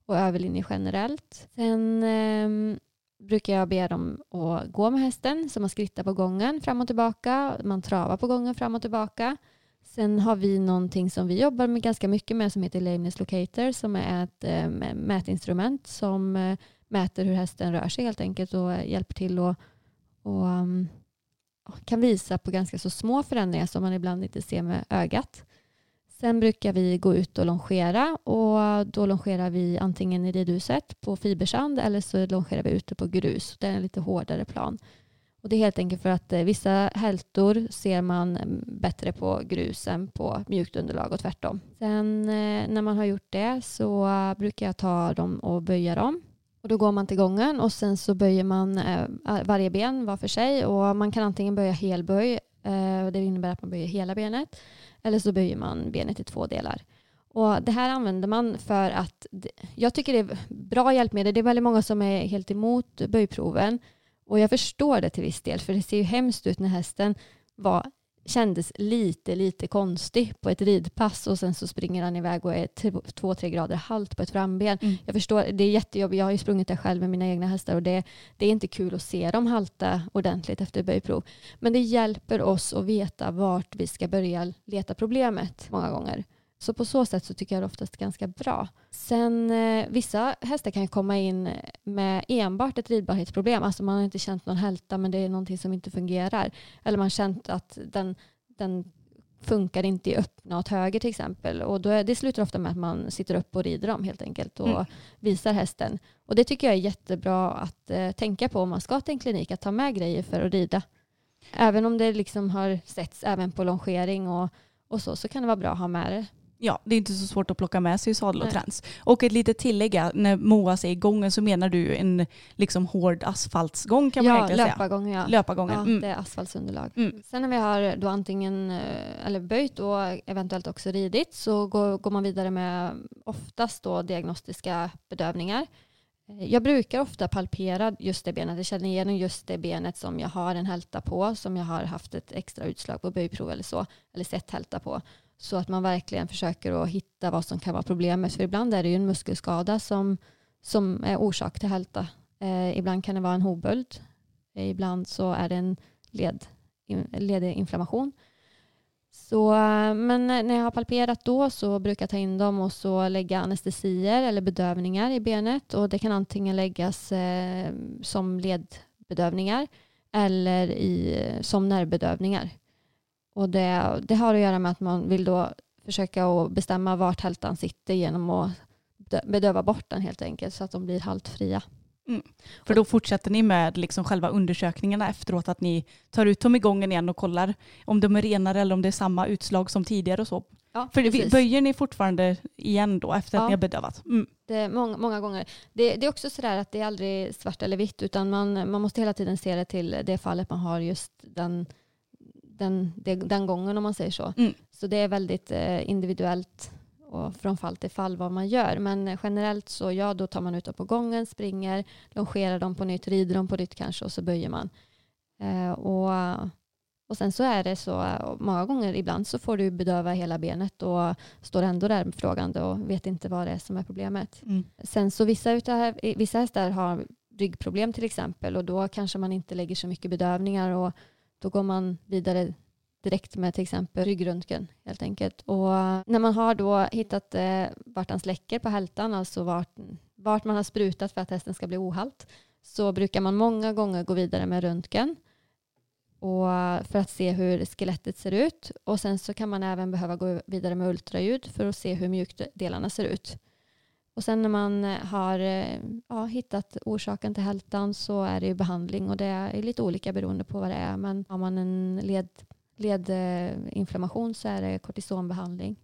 och överlinje generellt. Sen um, brukar jag be dem att gå med hästen så man skrittar på gången fram och tillbaka. Man travar på gången fram och tillbaka. Sen har vi någonting som vi jobbar med ganska mycket med som heter Lameness Locator som är ett äh, mätinstrument som eh, mäter hur hästen rör sig helt enkelt och hjälper till och, och um, kan visa på ganska så små förändringar som man ibland inte ser med ögat. Sen brukar vi gå ut och longera och då longerar vi antingen i ridhuset på fibersand eller så longerar vi ute på grus. Det är en lite hårdare plan. Och det är helt enkelt för att eh, vissa hältor ser man mm, bättre på grus än på mjukt underlag och tvärtom. Sen eh, när man har gjort det så brukar jag ta dem och böja dem. Och då går man till gången och sen så böjer man eh, varje ben var för sig och man kan antingen böja helböj, eh, det innebär att man böjer hela benet, eller så böjer man benet i två delar. Och det här använder man för att jag tycker det är bra hjälpmedel. Det är väldigt många som är helt emot böjproven och jag förstår det till viss del, för det ser ju hemskt ut när hästen var, kändes lite, lite konstig på ett ridpass och sen så springer han iväg och är två, tre grader halt på ett framben. Mm. Jag förstår, det är jättejobbigt. Jag har ju sprungit där själv med mina egna hästar och det, det är inte kul att se dem halta ordentligt efter böjprov. Men det hjälper oss att veta vart vi ska börja leta problemet många gånger. Så på så sätt så tycker jag det oftast ganska bra. Sen eh, vissa hästar kan komma in med enbart ett ridbarhetsproblem. Alltså man har inte känt någon hälta men det är någonting som inte fungerar. Eller man har känt att den, den funkar inte i öppna åt höger till exempel. Och då är, det slutar ofta med att man sitter upp och rider dem helt enkelt och mm. visar hästen. Och det tycker jag är jättebra att eh, tänka på om man ska till en klinik, att ta med grejer för att rida. Även om det liksom har setts även på longering och, och så, så kan det vara bra att ha med det. Ja, det är inte så svårt att plocka med sig sadel och träns. Och ett litet tillägg, när Moa säger gången så menar du en liksom hård asfaltsgång kan man egentligen löpargång, säga. Ja, löpargången. Ja, mm. det är asfaltsunderlag. Mm. Sen när vi har då antingen eh, eller böjt och eventuellt också ridit så går, går man vidare med oftast då diagnostiska bedövningar. Eh, jag brukar ofta palpera just det benet. Jag känner igenom just det benet som jag har en hälta på, som jag har haft ett extra utslag på böjprov eller så, eller sett hälta på. Så att man verkligen försöker att hitta vad som kan vara problemet. För ibland är det ju en muskelskada som, som är orsak till hälta. Eh, ibland kan det vara en hovböld. Eh, ibland så är det en led, ledinflammation. Så, eh, men när jag har palperat då så brukar jag ta in dem och så lägga anestesier eller bedövningar i benet. Och det kan antingen läggas eh, som ledbedövningar eller i, som nervbedövningar. Och det, det har att göra med att man vill då försöka att bestämma vart hältan sitter genom att bedöva bort den helt enkelt så att de blir haltfria. Mm. För då fortsätter ni med liksom själva undersökningarna efteråt, att ni tar ut dem i gången igen och kollar om de är renare eller om det är samma utslag som tidigare och så. Ja, För precis. böjer ni fortfarande igen då efter ja. att ni har bedövat? Mm. Det är många, många gånger. Det, det, är också sådär att det är aldrig svart eller vitt utan man, man måste hela tiden se det till det fallet man har just den den, den gången om man säger så. Mm. Så det är väldigt eh, individuellt och från fall till fall vad man gör. Men generellt så ja, då tar man ut dem på gången, springer, longerar dem på nytt, rider dem på nytt kanske och så böjer man. Eh, och, och sen så är det så många gånger, ibland så får du bedöva hela benet och står ändå där frågande och vet inte vad det är som är problemet. Mm. Sen så vissa, utav, vissa hästar har ryggproblem till exempel och då kanske man inte lägger så mycket bedövningar och då går man vidare direkt med till exempel ryggröntgen helt enkelt. Och eh, när man har då hittat eh, vart han släcker på hältan, alltså vart, vart man har sprutat för att hästen ska bli ohalt, så brukar man många gånger gå vidare med röntgen och eh, för att se hur skelettet ser ut. Och sen så kan man även behöva gå vidare med ultraljud för att se hur mjukdelarna ser ut. Och sen när man eh, har eh, ja, hittat orsaken till hältan så är det ju behandling och det är lite olika beroende på vad det är. Men har man en led, ledinflammation så är det kortisonbehandling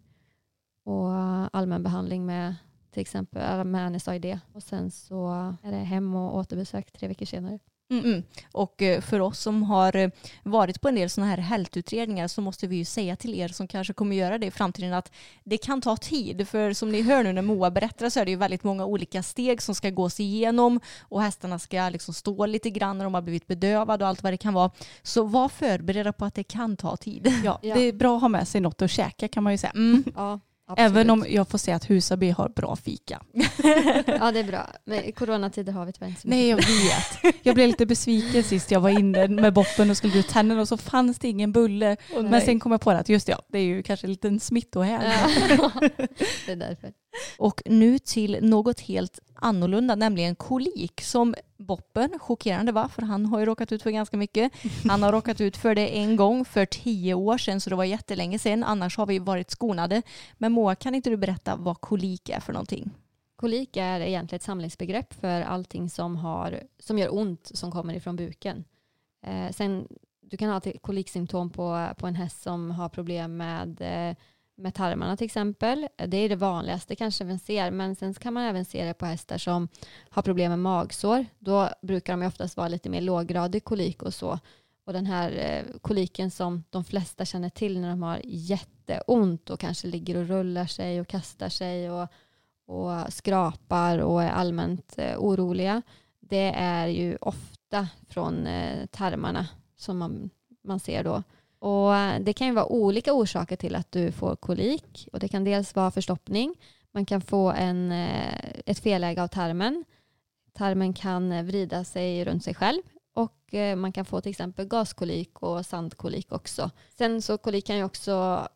och allmänbehandling med till exempel med NSAID. Och sen så är det hem och återbesök tre veckor senare. Mm. Och eh, för oss som har eh, varit på en del sådana här hältutredningar så måste vi ju säga till er som kanske kommer göra det i framtiden att det kan ta tid. För som ni hör nu när Moa berättar så är det ju väldigt många olika steg som ska gås igenom och hästarna ska liksom stå lite grann när de har blivit bedövade och allt vad det kan vara. Så var förberedda på att det kan ta tid. Ja, *laughs* Ja. det är bra att ha med sig något att käka kan man ju säga. Mm. *laughs* Ja, Även om jag får säga att Husaby har bra fika. *laughs* Ja, det är bra. Men i coronatider har vi tyvärr inte så mycket. Nej jag vet. Jag blev lite besviken sist jag var inne med boppen och skulle ut tänderna och så fanns det ingen bulle. Men sen kom jag på det att just ja, det är ju kanske en liten smittohärd. Ja, *laughs* det är därför. Och nu till något helt annorlunda, nämligen kolik som Boppen, chockerande va? För han har ju råkat ut för ganska mycket. Han har råkat ut för det en gång för tio år sedan så det var jättelänge sedan. Annars har vi varit skonade. Men Moa, kan inte du berätta vad kolik är för någonting? Kolik är egentligen ett samlingsbegrepp för allting som, har, som gör ont som kommer ifrån buken. Eh, sen, du kan ha koliksymptom på, på en häst som har problem med, eh, med tarmarna till exempel. Det är det vanligaste kanske man ser, men sen kan man även se det på hästar som har problem med magsår. Då brukar de ju oftast vara lite mer låggradig kolik och så. Och den här eh, koliken som de flesta känner till när de har jätteont och kanske ligger och rullar sig och kastar sig och och skrapar och är allmänt eh, oroliga, det är ju ofta från eh, tarmarna som man, man ser då. Och eh, det kan ju vara olika orsaker till att du får kolik. Och det kan dels vara förstoppning, man kan få en, eh, ett felläge av tarmen. Tarmen kan eh, vrida sig runt sig själv och man kan få till exempel gaskolik och sandkolik också. Sen så kolik kan ju också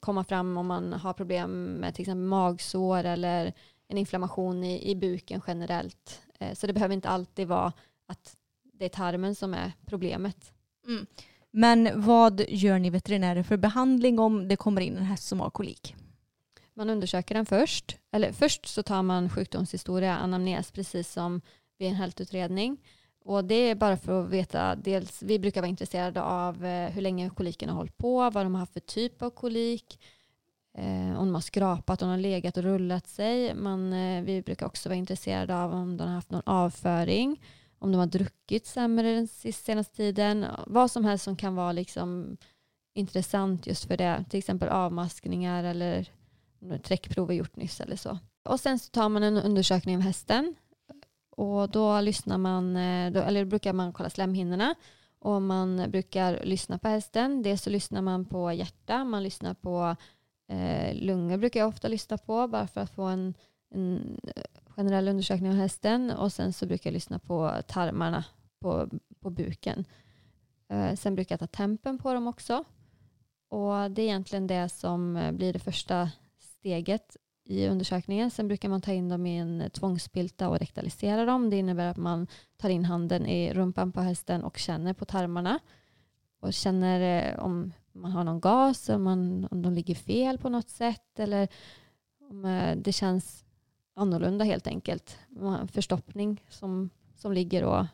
komma fram om man har problem med till exempel magsår eller en inflammation i, i buken generellt. Så det behöver inte alltid vara att det är tarmen som är problemet. Mm. Men vad gör ni veterinärer för behandling om det kommer in en häst som har kolik? Man undersöker den först. Eller först så tar man sjukdomshistoria, anamnes, precis som vid en hältutredning. Och det är bara för att veta, dels vi brukar vara intresserade av eh, hur länge koliken har hållit på, vad de har haft för typ av kolik, eh, om de har skrapat, om de har legat och rullat sig. Man, eh, vi brukar också vara intresserade av om de har haft någon avföring, om de har druckit sämre den senaste tiden, vad som helst som kan vara liksom intressant just för det, till exempel avmaskningar eller träckprover gjort nyss eller så. Och sen så tar man en undersökning av hästen. Och då lyssnar man, eh, då, eller brukar man kolla slemhinnorna. Och man brukar lyssna på hästen. Dels så lyssnar man på hjärta, man lyssnar på eh, lungor brukar jag ofta lyssna på. Bara för att få en, en generell undersökning av hästen och sen så brukar jag lyssna på tarmarna på, på buken. Eh, sen brukar jag ta tempen på dem också och det är egentligen det som eh, blir det första steget i undersökningen. Sen brukar man ta in dem i en tvångsspilta och rektalisera dem. Det innebär att man tar in handen i rumpan på hästen och känner på tarmarna. Och känner eh, om man har någon gas, om, man, om de ligger fel på något sätt eller om eh, det känns annorlunda helt enkelt. En förstoppning som, som ligger och,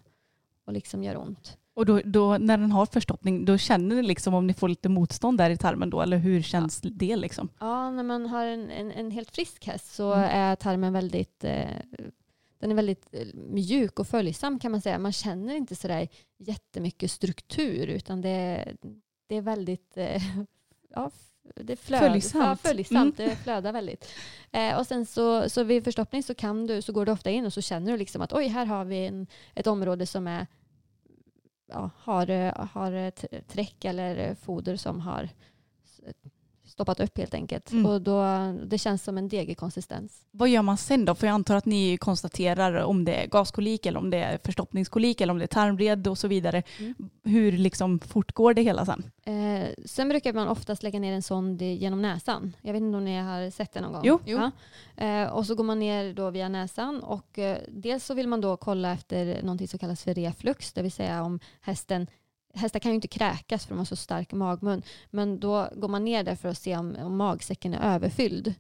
och liksom gör ont. Och då, då när den har förstoppning, då känner ni liksom om ni får lite motstånd där i tarmen då, eller hur känns det liksom? Ja, när man har en, en, en helt frisk häst så Mm. är tarmen väldigt, eh, den är väldigt eh, mjuk och följsam kan man säga. Man känner inte sådär jättemycket struktur utan det, det är väldigt eh, *laughs* ja, det flöd, Följsamt. Ja, följsamt. Mm. Det flödar väldigt. Eh, och sen så, så vid förstoppning så, kan du, så går du ofta in och så känner du liksom att oj, här har vi en, ett område som är, ja, har, har träck eller foder som har stoppat upp helt enkelt. Mm. Och då, det känns som en degig konsistens. Vad gör man sen då? För jag antar att ni konstaterar om det är gaskolik eller om det är förstoppningskolik eller om det är tarmled och så vidare. Mm. Hur liksom fortgår det hela sen? Eh, sen brukar man oftast lägga ner en sond genom näsan. Jag vet inte om ni har sett det någon gång? Jo. Ja. Eh, och så går man ner då via näsan och eh, dels så vill man då kolla efter någonting som kallas för reflux, det vill säga om hästen Hästar kan ju inte kräkas för de har så stark magmun. Men då går man ner där för att se om, om magsäcken är överfylld.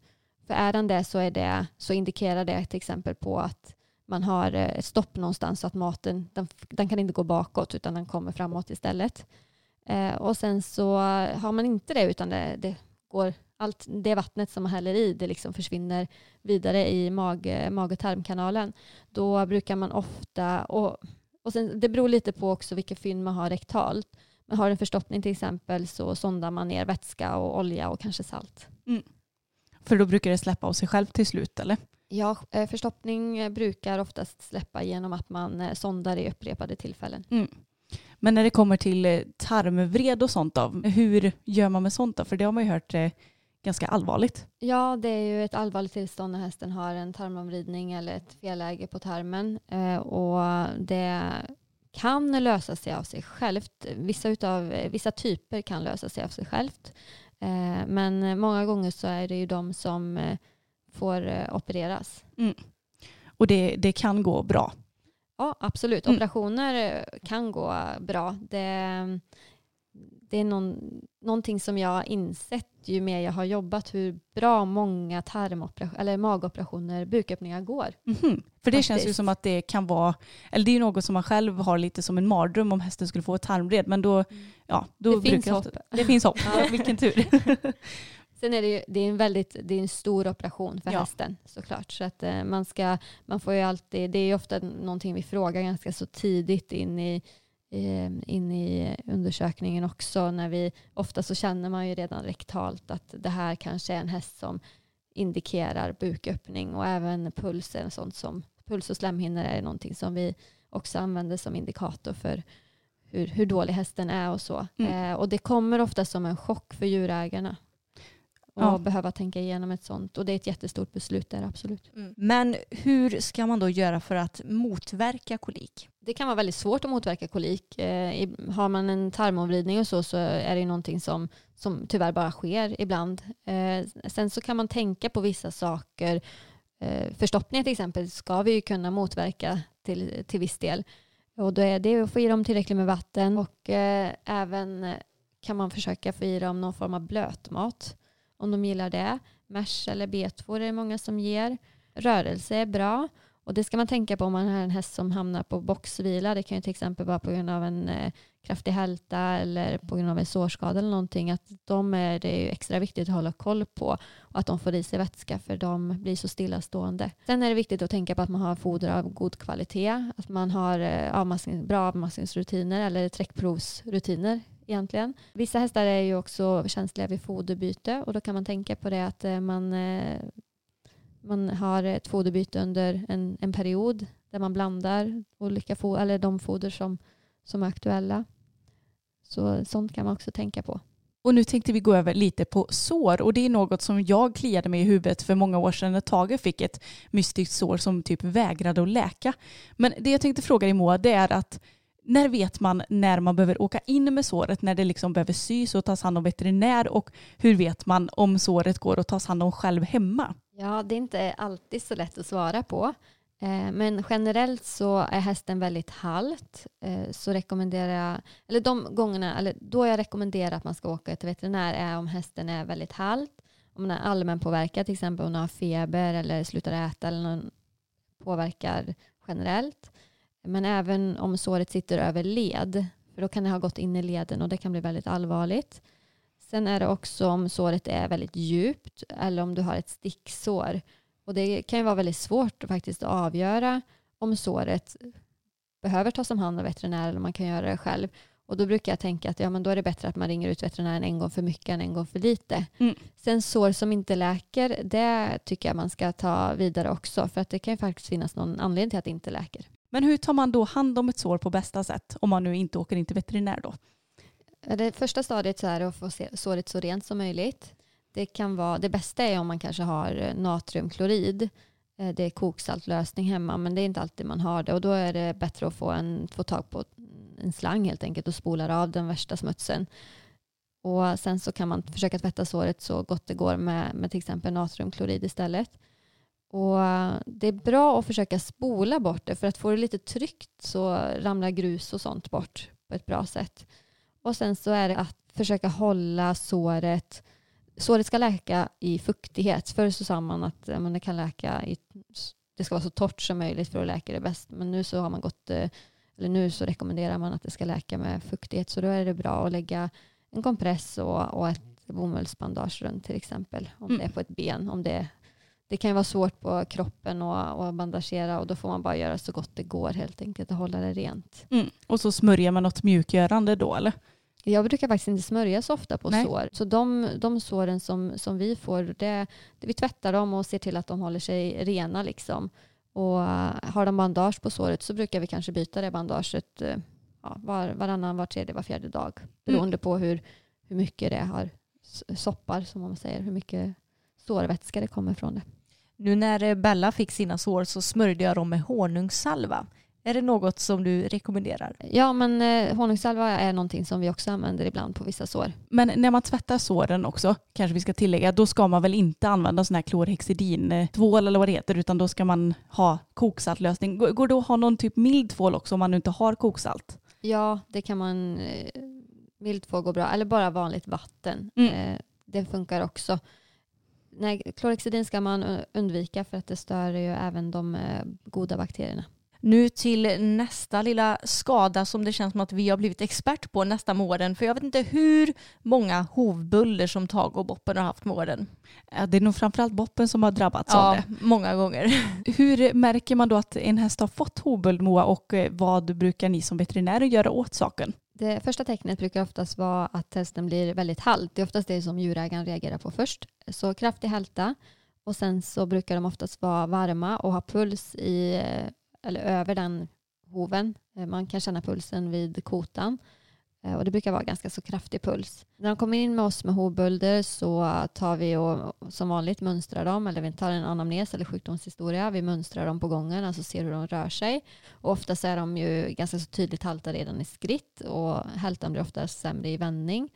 För är den det så, är det så indikerar det till exempel på att man har ett stopp någonstans så att maten den, den kan inte gå bakåt utan den kommer framåt istället. Eh, och sen så har man inte det utan det, det går allt det vattnet som man häller i det liksom försvinner vidare i mag, eh, mag och tarmkanalen. Då brukar man ofta, och och sen, det beror lite på också vilka fynd man har rektalt. Men har en förstoppning till exempel så sondar man ner vätska och olja och kanske salt. För då brukar det släppa av sig själv till slut eller? Ja, eh, förstoppning eh, brukar oftast släppa genom att man eh, sondar i upprepade tillfällen. Men när det kommer till tarmvred och sånt då, hur gör man med sånt då? För det har man ju hört ganska allvarligt. Ja, det är ju ett allvarligt tillstånd när hästen har en tarmomvridning eller ett felläge på tarmen. Eh, och det kan lösa sig av sig självt. Vissa, utav, vissa typer kan lösa sig av sig självt. Eh, men många gånger så är det ju de som eh, får opereras. Och det, det kan gå bra. Ja, absolut. Mm. Operationer eh, kan gå bra. Det, det är någon, någonting som jag har insett ju mer jag har jobbat hur bra många tarmoperationer, eller magoperationer, buköppningar går. Mhm. För det känns ju Faktiskt. som att det kan vara, eller det är ju något som man själv har lite som en mardröm om hästen skulle få ett tarmvred. Men då, ja, då Det finns hopp. ofta- Det finns hopp. *laughs* Ja. *laughs* Vilken tur. *laughs* Sen är det ju det är en väldigt det är en stor operation för Ja. hästen såklart. Så att eh, man ska, man får ju alltid, det är ju ofta någonting vi frågar ganska så tidigt in i, in i undersökningen också. När vi, ofta så känner man ju redan rektalt att det här kanske är en häst som indikerar buköppning och även puls är sånt som puls och slemhinnor är någonting som vi också använder som indikator för hur, hur dålig hästen är och så. Mm. Eh, och det kommer ofta som en chock för djurägarna och Ja. behöva tänka igenom ett sånt. Och det är ett jättestort beslut där, absolut. Men hur ska man då göra för att motverka kolik? Det kan vara väldigt svårt att motverka kolik. Eh, har man en tarmomvridning och så, så är det någonting som, som tyvärr bara sker ibland. Eh, sen så kan man tänka på vissa saker. Eh, förstoppningar till exempel ska vi ju kunna motverka till, till viss del. Och då är det att få i dem tillräckligt med vatten och eh, även kan man försöka få i dem någon form av blötmat om de gillar det. Mers eller betvor är det många som ger. Rörelse är bra. Och det ska man tänka på om man har en häst som hamnar på boxvila. Det kan ju till exempel vara på grund av en eh, kraftig hälta eller på grund av en sårskada eller någonting. Att de är det är ju extra viktigt att hålla koll på och att de får i sig vätska för de blir så stillastående. Sen är det viktigt att tänka på att man har foder av god kvalitet. Att man har eh, avmaskning, bra avmaskningsrutiner eller träckprovsrutiner egentligen. Vissa hästar är ju också känsliga vid foderbyte och då kan man tänka på det att eh, man eh, man har ett foderbyte under en, en period där man blandar olika fo- eller de foder som, som är aktuella. Så sånt kan man också tänka på. Och nu tänkte vi gå över lite på sår och det är något som jag kliade mig i huvudet för många år sedan när Tage fick ett mystiskt sår som typ vägrade att läka. Men det jag tänkte fråga dig Moa det är att när vet man när man behöver åka in med såret, när det liksom behöver sys och tas hand om veterinär och hur vet man om såret går att tas hand om själv hemma? Ja, det är inte alltid så lätt att svara på. Eh, men generellt så är hästen väldigt halt. Eh, så rekommenderar jag, eller de gångerna, eller då jag rekommenderar att man ska åka till veterinär är om hästen är väldigt halt. Om den är allmänpåverkad, till exempel om den har feber eller slutar äta eller någon påverkar generellt. Men även om såret sitter över led, för då kan det ha gått in i leden och det kan bli väldigt allvarligt. Sen är det också om såret är väldigt djupt eller om du har ett sticksår. Och det kan ju vara väldigt svårt att faktiskt avgöra om såret behöver tas om hand av veterinär eller om man kan göra det själv. Och då brukar jag tänka att ja, men då är det bättre att man ringer ut veterinären en gång för mycket än en gång för lite. Mm. Sen sår som inte läker, det tycker jag man ska ta vidare också. För att det kan ju faktiskt finnas någon anledning till att det inte läker. Men hur tar man då hand om ett sår på bästa sätt om man nu inte åker in till veterinär då? Det första stadiet så är det att få såret så rent som möjligt. Det, kan vara, det bästa är om man kanske har eh, natriumklorid. Eh, det är koksaltlösning hemma men det är inte alltid man har det och då är det bättre att få, en, få tag på en slang helt enkelt och spolar av den värsta smutsen. Och sen så kan man försöka tvätta såret så gott det går med, med till exempel natriumklorid istället. Och det är bra att försöka spola bort det för att få det lite tryckt så ramlar grus och sånt bort på ett bra sätt. Och sen så är det att försöka hålla såret Såret ska läka i fuktighet. Förr så sa man att men det kan läka i, det ska vara så torrt som möjligt för att läka det bäst. Men nu så har man gått, eh, eller nu så rekommenderar man att det ska läka med fuktighet. Så då är det bra att lägga en kompress och, och ett bomullsbandage runt till exempel. Om Mm. det är på ett ben, om det det kan ju vara svårt på kroppen och, och bandagera och då får man bara göra så gott det går helt enkelt och hålla det rent. Mm. Och så smörjer man något mjukgörande då eller? Jag brukar faktiskt inte smörja så ofta på Nej. sår. Så de, de såren som, som vi får, det, det, vi tvättar dem och ser till att de håller sig rena. Liksom. Och eh, har de bandage på såret så brukar vi kanske byta det bandaget eh, ja, var, varannan, var tredje, var fjärde dag. Beroende på hur, hur mycket det har soppar, som man säger, hur mycket sårvätska det kommer från det. Nu när eh, Bella fick sina sår så smörjde jag dem med honungssalva. Är det något som du rekommenderar? Ja, men eh, honungssalva är någonting som vi också använder ibland på vissa sår. Men när man tvättar såren också, kanske vi ska tillägga, då ska man väl inte använda sån här klorhexidin-tvål eller vad det heter, utan då ska man ha koksaltlösning. Går går det att ha någon typ mild tvål också om man inte har koksalt? Ja, det kan man... Eh, mild tvål går bra, eller bara vanligt vatten. Mm. Eh, det funkar också. Nej, klorhexidin ska man eh, undvika för att det stör ju även de eh, goda bakterierna. Nu till nästa lilla skada som det känns som att vi har blivit expert på nästa med åren. För jag vet inte hur många hovbulder som Tage och Boppen har haft med åren. Det är nog framförallt boppen som har drabbats av Ja, det. många gånger. *laughs* Hur märker man då att en häst har fått hovböld Moa och eh, vad brukar ni som veterinärer göra åt saken? Det första tecknet brukar oftast vara att hästen blir väldigt halt. Det är oftast det som djurägaren reagerar på först. Så kraftig hälta och sen så brukar de oftast vara varma och ha puls i, eh, eller över den hoven. Eh, man kan känna pulsen vid kotan Eh, och det brukar vara ganska så kraftig puls. När de kommer in med oss med hovbölder så tar vi och som vanligt mönstrar dem eller vi tar en anamnes eller sjukdomshistoria. Vi mönstrar dem på gången, alltså ser hur de rör sig. Och oftast är de ju ganska så tydligt halta redan i skritt och hältan blir ofta sämre i vändning.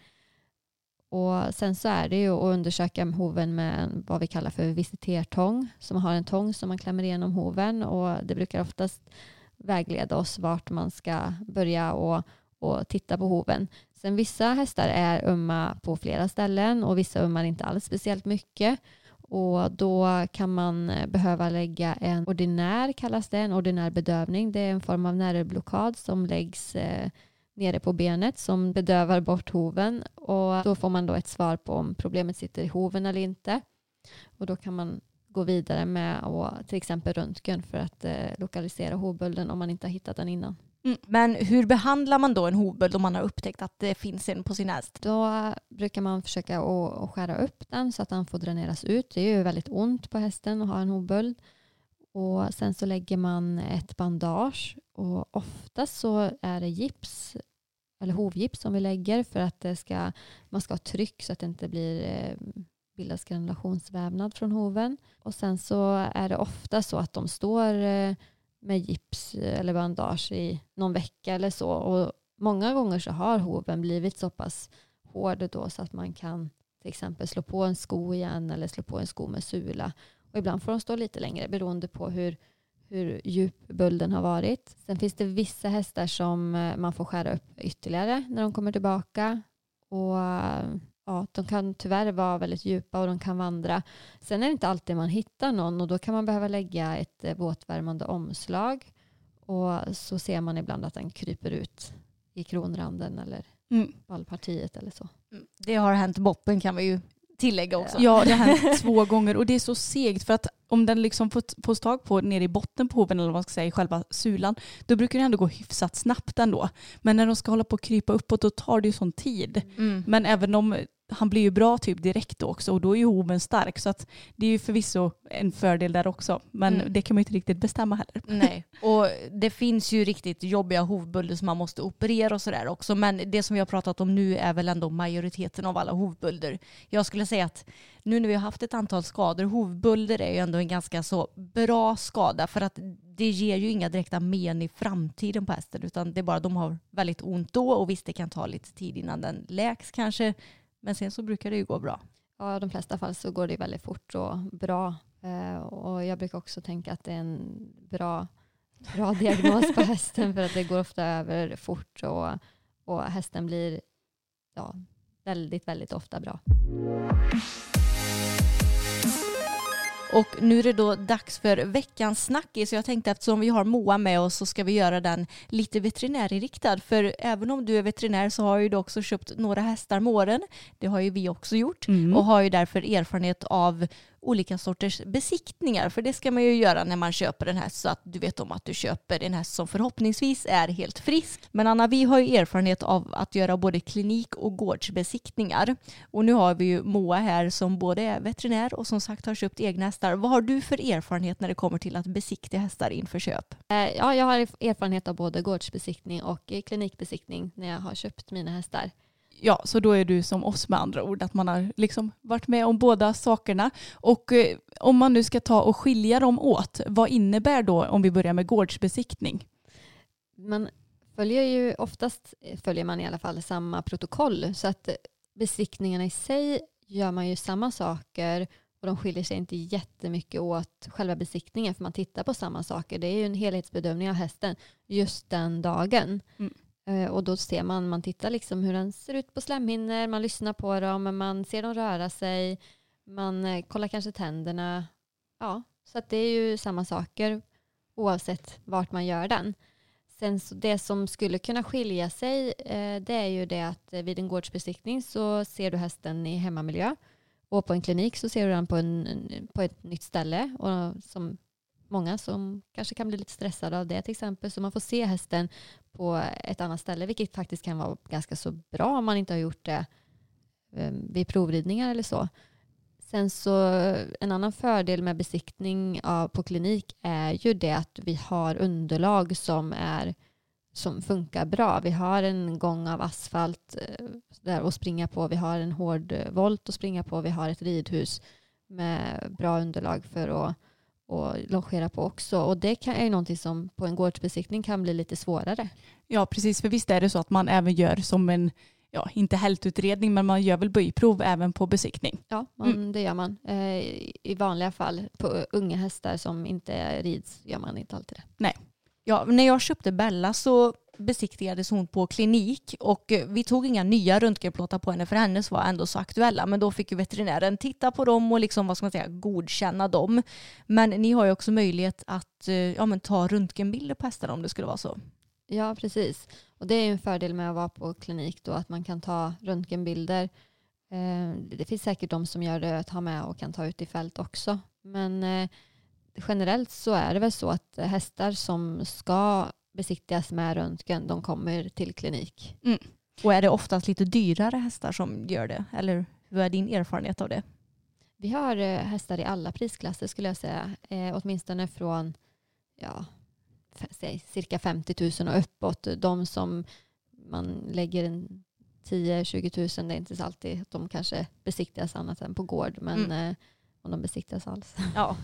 Och sen så är det ju att undersöka hoven med vad vi kallar för visitertång. Så man har en tång som man klämmer igenom hoven och det brukar oftast vägleda oss vart man ska börja och, och titta på hoven. Sen vissa hästar är ömma på flera ställen och vissa ömmar inte alls speciellt mycket. Och då kan man eh, behöva lägga en ordinär, kallas det, en ordinär bedövning. Det är en form av nervblockad som läggs eh, nere på benet som bedövar bort hoven. Och då får man då ett svar på om problemet sitter i hoven eller inte. Och då kan man gå vidare med och till exempel röntgen för att eh, lokalisera hovbölden om man inte har hittat den innan. Men hur behandlar man då en hovböld om man har upptäckt att det finns en på sin häst? Då brukar man försöka att att skära upp den så att den får dräneras ut. Det är ju väldigt ont på hästen att ha en hovböld. Och sen så lägger man ett bandage och oftast så är det gips eller hovgips som vi lägger för att det ska, man ska ha tryck så att det inte blir eh, bildas granulationsvävnad från hoven. Och sen så är det ofta så att de står eh, med gips eh, eller bandage i någon vecka eller så. Och många gånger så har hoven blivit så pass hård då så att man kan till exempel slå på en sko igen eller slå på en sko med sula. Och ibland får de stå lite längre beroende på hur, hur djup bölden har varit. Sen finns det vissa hästar som eh, man får skära upp ytterligare när de kommer tillbaka. Och eh, ja, de kan tyvärr vara väldigt djupa och de kan vandra. Sen är det inte alltid man hittar någon och då kan man behöva lägga ett eh, våtvärmande omslag. Och så ser man ibland att den kryper ut i kronranden eller Mm. ballpartiet eller så. Det har hänt Boppen kan vi ju tillägga också. Ja, det har hänt två gånger och det är så segt för att om den liksom får, tag på nere i botten på hoven eller vad man ska säga i själva sulan då brukar det ändå gå hyfsat snabbt ändå. Men när de ska hålla på att krypa uppåt då tar det ju sån tid. Mm. Men även om han blir ju bra typ direkt då också och då är ju hoven stark så att det är ju förvisso en fördel där också. Men Mm. det kan man ju inte riktigt bestämma heller. Nej, *laughs* och det finns ju riktigt jobbiga hovbölder som man måste operera och sådär också. Men det som vi har pratat om nu är väl ändå majoriteten av alla hovbölder. Jag skulle säga att nu när vi har haft ett antal skador, hovbölder är ju ändå en ganska så bra skada för att det ger ju inga direkta men i framtiden på hästen utan det är bara de har väldigt ont då och visst det kan ta lite tid innan den läks kanske. Men sen så brukar det ju gå bra. Ja, i de flesta fall så går det väldigt fort och bra. Eh, och jag brukar också tänka att det är en bra, bra *laughs* diagnos på hästen för att det går ofta över fort och, och hästen blir ja, väldigt, väldigt ofta bra. Och nu är det då dags för veckans snackis. Så jag tänkte eftersom vi har Moa med oss så ska vi göra den lite veterinärinriktad. För även om du är veterinär så har ju du också köpt några hästar med åren. Det har ju vi också gjort. Mm. Och har ju därför erfarenhet av olika sorters besiktningar. För det ska man ju göra när man köper en häst så att du vet om att du köper en häst som förhoppningsvis är helt frisk. Men Anna, vi har ju erfarenhet av att göra både klinik och gårdsbesiktningar. Och nu har vi ju Moa här som både är veterinär och som sagt har köpt egna hästar. Vad har du för erfarenhet när det kommer till att besiktiga hästar inför köp? Eh, ja, jag har erfarenhet av både gårdsbesiktning och eh, klinikbesiktning när jag har köpt mina hästar. Ja, så då är du som oss med andra ord, att man har liksom varit med om båda sakerna. Och eh, om man nu ska ta och skilja dem åt, vad innebär då, om vi börjar med gårdsbesiktning? Man följer ju oftast, följer man i alla fall samma protokoll så att besiktningarna i sig gör man ju samma saker och de skiljer sig inte jättemycket åt själva besiktningen för man tittar på samma saker. Det är ju en helhetsbedömning av hästen just den dagen. Mm. Eh, och då ser man, man tittar liksom hur den ser ut på slemhinnor, man lyssnar på dem, man ser dem röra sig, man eh, kollar kanske tänderna. Ja, så att det är ju samma saker oavsett vart man gör den. Sen så det som skulle kunna skilja sig eh, det är ju det att vid en gårdsbesiktning så ser du hästen i hemmamiljö och på en klinik så ser du den på, en- på ett nytt ställe och som många som kanske kan bli lite stressade av det till exempel så man får se hästen på ett annat ställe vilket faktiskt kan vara ganska så bra om man inte har gjort det ehm, vid provridningar eller så. Sen så en annan fördel med besiktning av, på klinik är ju det att vi har underlag som, är, som funkar bra. Vi har en gång av asfalt eh, där att springa på. Vi har en hård eh, volt att springa på. Vi har ett ridhus med bra underlag för att och logera på också. Och det kan, är ju någonting som på en gårdsbesiktning kan bli lite svårare. Ja, precis. För visst är det så att man även gör som en, ja, inte hältutredning, men man gör väl böjprov även på besiktning. Ja, man, det gör man. Eh, I vanliga fall på unga hästar som inte rids gör man inte alltid det. Ja, när jag köpte Bella så besiktigades hon på klinik och eh, vi tog inga nya röntgenplåtar på henne för hennes var ändå så aktuella. Men då fick ju veterinären titta på dem och liksom, vad ska man säga, godkänna dem. Men ni har ju också möjlighet att eh, ja, men ta röntgenbilder på hästarna om det skulle vara så. Ja, precis. Och det är ju en fördel med att vara på klinik då, att man kan ta röntgenbilder. Eh, det finns säkert de som gör det att ha med och kan ta ut i fält också. Men generellt så är det väl så att hästar som ska besiktigas med röntgen, de kommer till klinik. Och är det oftast lite dyrare hästar som gör det? Eller hur är din erfarenhet av det? Vi har eh, hästar i alla prisklasser skulle jag säga. Eh, åtminstone från ja, säg, cirka 50 000 och uppåt. De som man lägger en 10-20 000, det är inte så alltid att de kanske besiktigas annat än på gård. Men eh, om de besiktigas alls. *laughs* Ja.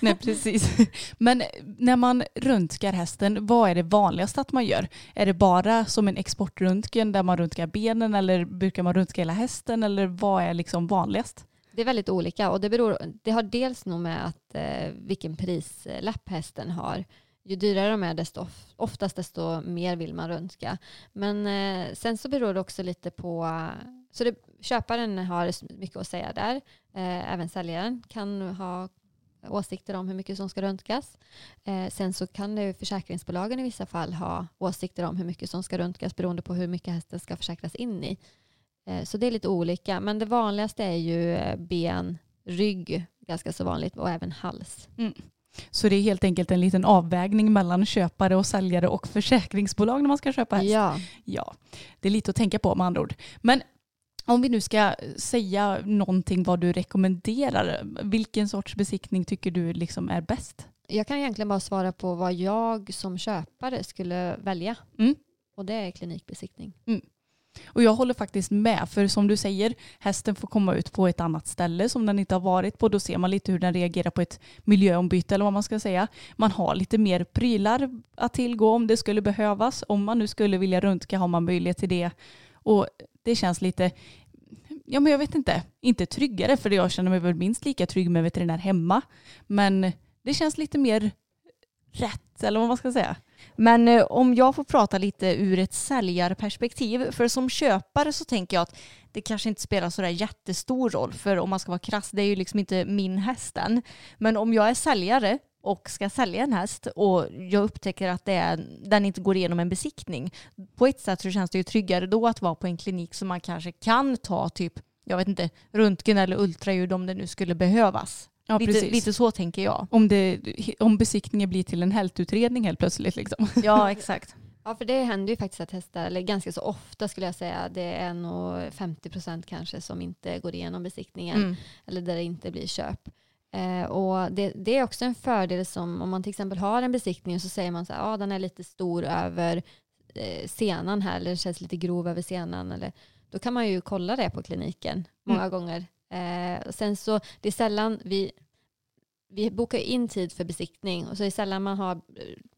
Nej, precis. Men när man röntgar hästen, vad är det vanligast att man gör? Är det bara som en exportröntgen där man röntgar benen eller brukar man röntga hela hästen eller vad är liksom vanligast? Det är väldigt olika och det, beror, det har dels nog med att, eh, vilken prislapp hästen har. Ju dyrare de är desto of, oftast desto mer vill man röntga. Men eh, sen så beror det också lite på, så det, köparen har mycket att säga där. Eh, även säljaren kan ha åsikter om hur mycket som ska röntgas. Eh, sen så kan det försäkringsbolagen i vissa fall ha åsikter om hur mycket som ska röntgas beroende på hur mycket hästen ska försäkras in i. Eh, Så det är lite olika. Men det vanligaste är ju eh, ben, rygg, ganska så vanligt, och även hals. Så det är helt enkelt en liten avvägning mellan köpare och säljare och försäkringsbolag när man ska köpa häst. Ja, Ja, det är lite att tänka på med andra ord. Men om vi nu ska säga någonting vad du rekommenderar, vilken sorts besiktning tycker du liksom är bäst? jag kan egentligen bara svara på vad jag som köpare skulle välja. Mm. Och det är klinikbesiktning. Och jag håller faktiskt med, för som du säger, hästen får komma ut på ett annat ställe som den inte har varit på. Då ser man lite hur den reagerar på ett miljöombyte eller vad man ska säga. Man har lite mer prylar att tillgå om det skulle behövas. Om man nu skulle vilja röntga har man möjlighet till det. Och det känns lite, ja men jag vet inte, inte tryggare för jag känner mig väl minst lika trygg med veterinär hemma. Men det känns lite mer rätt, eller vad man ska säga. Men eh, om jag får prata lite ur ett säljarperspektiv, för som köpare så tänker jag att det kanske inte spelar så där jättestor roll, för om man ska vara krass, det är ju liksom inte min häst än. Men om jag är säljare och ska sälja en häst och jag upptäcker att det är, den inte går igenom en besiktning, på ett sätt så känns det ju tryggare då att vara på en klinik som man kanske kan ta typ jag vet inte, röntgen eller ultraljud om det nu skulle behövas. Ja, lite, precis. lite så tänker jag. Om, det, om besiktningen blir till en hältutredning helt plötsligt. Liksom. *laughs* Ja, exakt. Ja, för det händer ju faktiskt att hästar, eller ganska så ofta skulle jag säga, det är nog 50 procent kanske som inte går igenom besiktningen Mm. eller där det inte blir köp. Eh, och det, det är också en fördel som om man till exempel har en besiktning och så säger man så här, ja den är lite stor över eh, senan här eller känns lite grov över senan eller då kan man ju kolla det på kliniken många gånger. Eh, sen så det är sällan vi vi bokar in tid för besiktning och så är det sällan man har eh,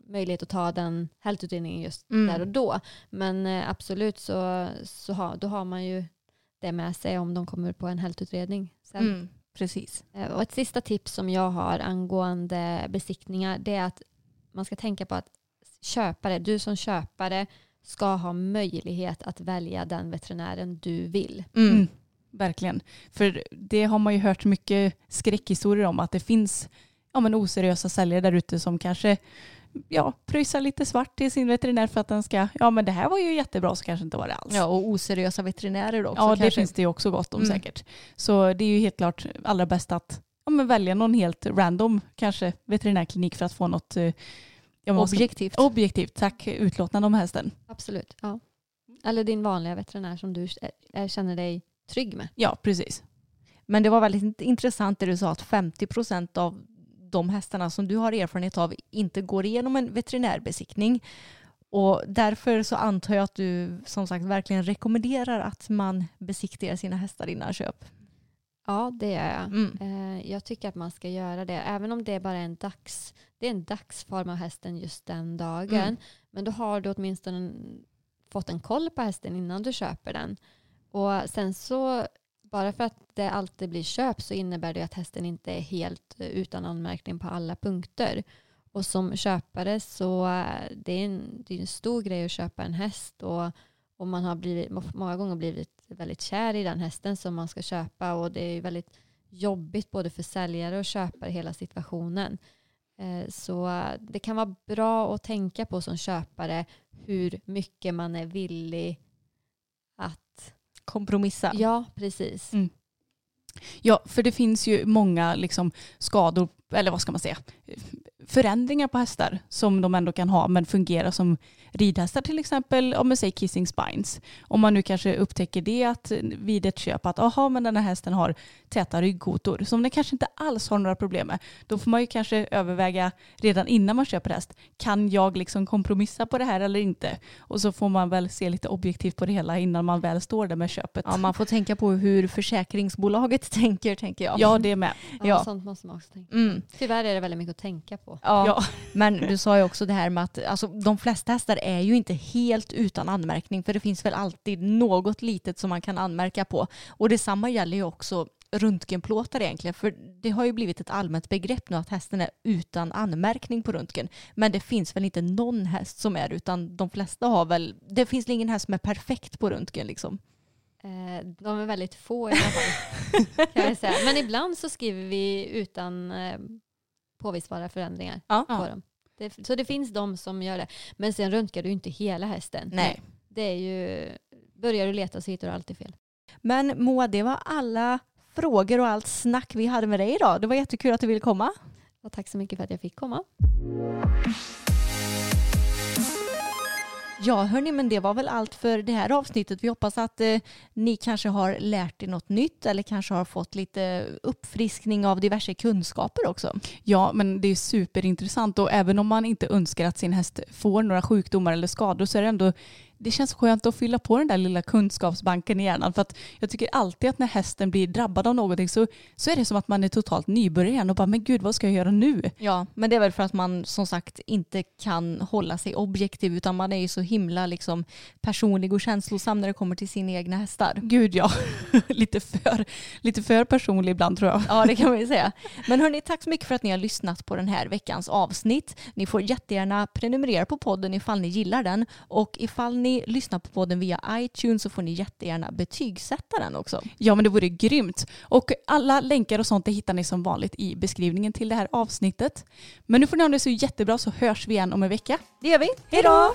möjlighet att ta den hälsoutredningen just Mm. där och då. Men eh, absolut så, så har, då har man ju det med sig om de kommer på en hälsoutredning sen. Mm. Precis. Eh, Och ett sista tips som jag har angående besiktningar det är att man ska tänka på att köpare, du som köpare ska ha möjlighet att välja den veterinären du vill. Mm. Mm. Verkligen. För det har man ju hört mycket skräckhistorier om att det finns ja, men oseriösa säljare där ute som kanske ja, pröjsar lite svart till sin veterinär för att den ska, ja men det här var ju jättebra så kanske inte var det alls. Ja, och oseriösa veterinärer också. ja det kanske. finns det ju också gott om Mm. säkert. Så det är ju helt klart allra bäst att ja, men välja någon helt random kanske veterinärklinik för att få något eh, ja, vad ska- Objektivt. objektivt, tack, utlåtande om hästen. Absolut. Ja. Eller din vanliga veterinär som du känner dig trygg med. Ja, precis. Men det var väldigt intressant det du sa att 50% av de hästarna som du har erfarenhet av inte går igenom en veterinärbesiktning. Och därför så antar jag att du som sagt verkligen rekommenderar att man besiktigar sina hästar innan köp. Ja, det gör jag. Mm. Eh, Jag tycker att man ska göra det, även om det bara är en dags, det är en dagsform av hästen just den dagen. Mm. Men då har du åtminstone fått en koll på hästen innan du köper den. Och sen så, bara för att det alltid blir köp så innebär det att hästen inte är helt eh, utan anmärkning på alla punkter. Och som köpare så eh, det är en, det är en stor grej att köpa en häst och, och man har blivit, många gånger blivit väldigt kär i den hästen som man ska köpa och det är väldigt jobbigt både för säljare och köpare hela situationen. Eh, så det kan vara bra att tänka på som köpare hur mycket man är villig. Kompromissa. Ja, precis. Mm. Ja, för det finns ju många liksom, skador, eller vad ska man säga, förändringar på hästar som de ändå kan ha men fungera som ridhästar till exempel, om man säger kissing spines. Om man nu kanske upptäcker det att vid ett köp att aha, men den här hästen har täta ryggkotor som den kanske inte alls har några problem med. Då får man ju kanske överväga redan innan man köper häst, kan jag liksom kompromissa på det här eller inte? Och så får man väl se lite objektivt på det hela innan man väl står där med köpet. Ja, man får tänka på hur försäkringsbolaget *laughs* tänker, tänker jag. Ja, det med. Ja, Ja. Sånt måste man också tänka Mm. Tyvärr är det väldigt mycket att tänka på. Ja. Ja. Men du sa ju också det här med att alltså, de flesta hästar är ju inte helt utan anmärkning för det finns väl alltid något litet som man kan anmärka på. Och detsamma gäller ju också röntgenplåtar egentligen för det har ju blivit ett allmänt begrepp nu att hästen är utan anmärkning på röntgen. Men det finns väl inte någon häst som är utan de flesta har väl, det finns väl ingen häst som är perfekt på röntgen liksom. Eh, De är väldigt få i alla fall. kan jag säga. Men ibland så skriver vi utan eh, påvisbara förändringar Ja. på dem. Det, så det finns de som gör det. Men sen röntgar du inte hela hästen. Nej. Det är ju, börjar du leta så hittar du alltid fel. Men Moa, det var alla frågor och allt snack vi hade med dig idag. Det var jättekul att du ville komma. Och tack så mycket för att jag fick komma. Ja, hörni, men det var väl allt för det här avsnittet. Vi hoppas att eh, ni kanske har lärt er något nytt eller kanske har fått lite uppfriskning av diverse kunskaper också. Ja, men det är superintressant och även om man inte önskar att sin häst får några sjukdomar eller skador så är det ändå det känns skönt att fylla på den där lilla kunskapsbanken i hjärnan för att jag tycker alltid att när hästen blir drabbad av någonting så, så är det som att man är totalt nybörjare igen och bara men gud vad ska jag göra nu? Ja, men det är väl för att man som sagt inte kan hålla sig objektiv utan man är ju så himla liksom personlig och känslosam när det kommer till sina egna hästar. Gud ja, *laughs* lite, för, lite för personlig ibland tror jag. Ja, det kan man ju säga. Men hörni, tack så mycket för att ni har lyssnat på den här veckans avsnitt. Ni får jättegärna prenumerera på podden ifall ni gillar den och ifall ni lyssnar på podden via iTunes så får ni jättegärna betygsätta den också. Ja men det vore grymt. Och alla länkar och sånt det hittar ni som vanligt i beskrivningen till det här avsnittet. Men nu får ni ha det så jättebra så hörs vi igen om en vecka. Det gör vi. Hej då!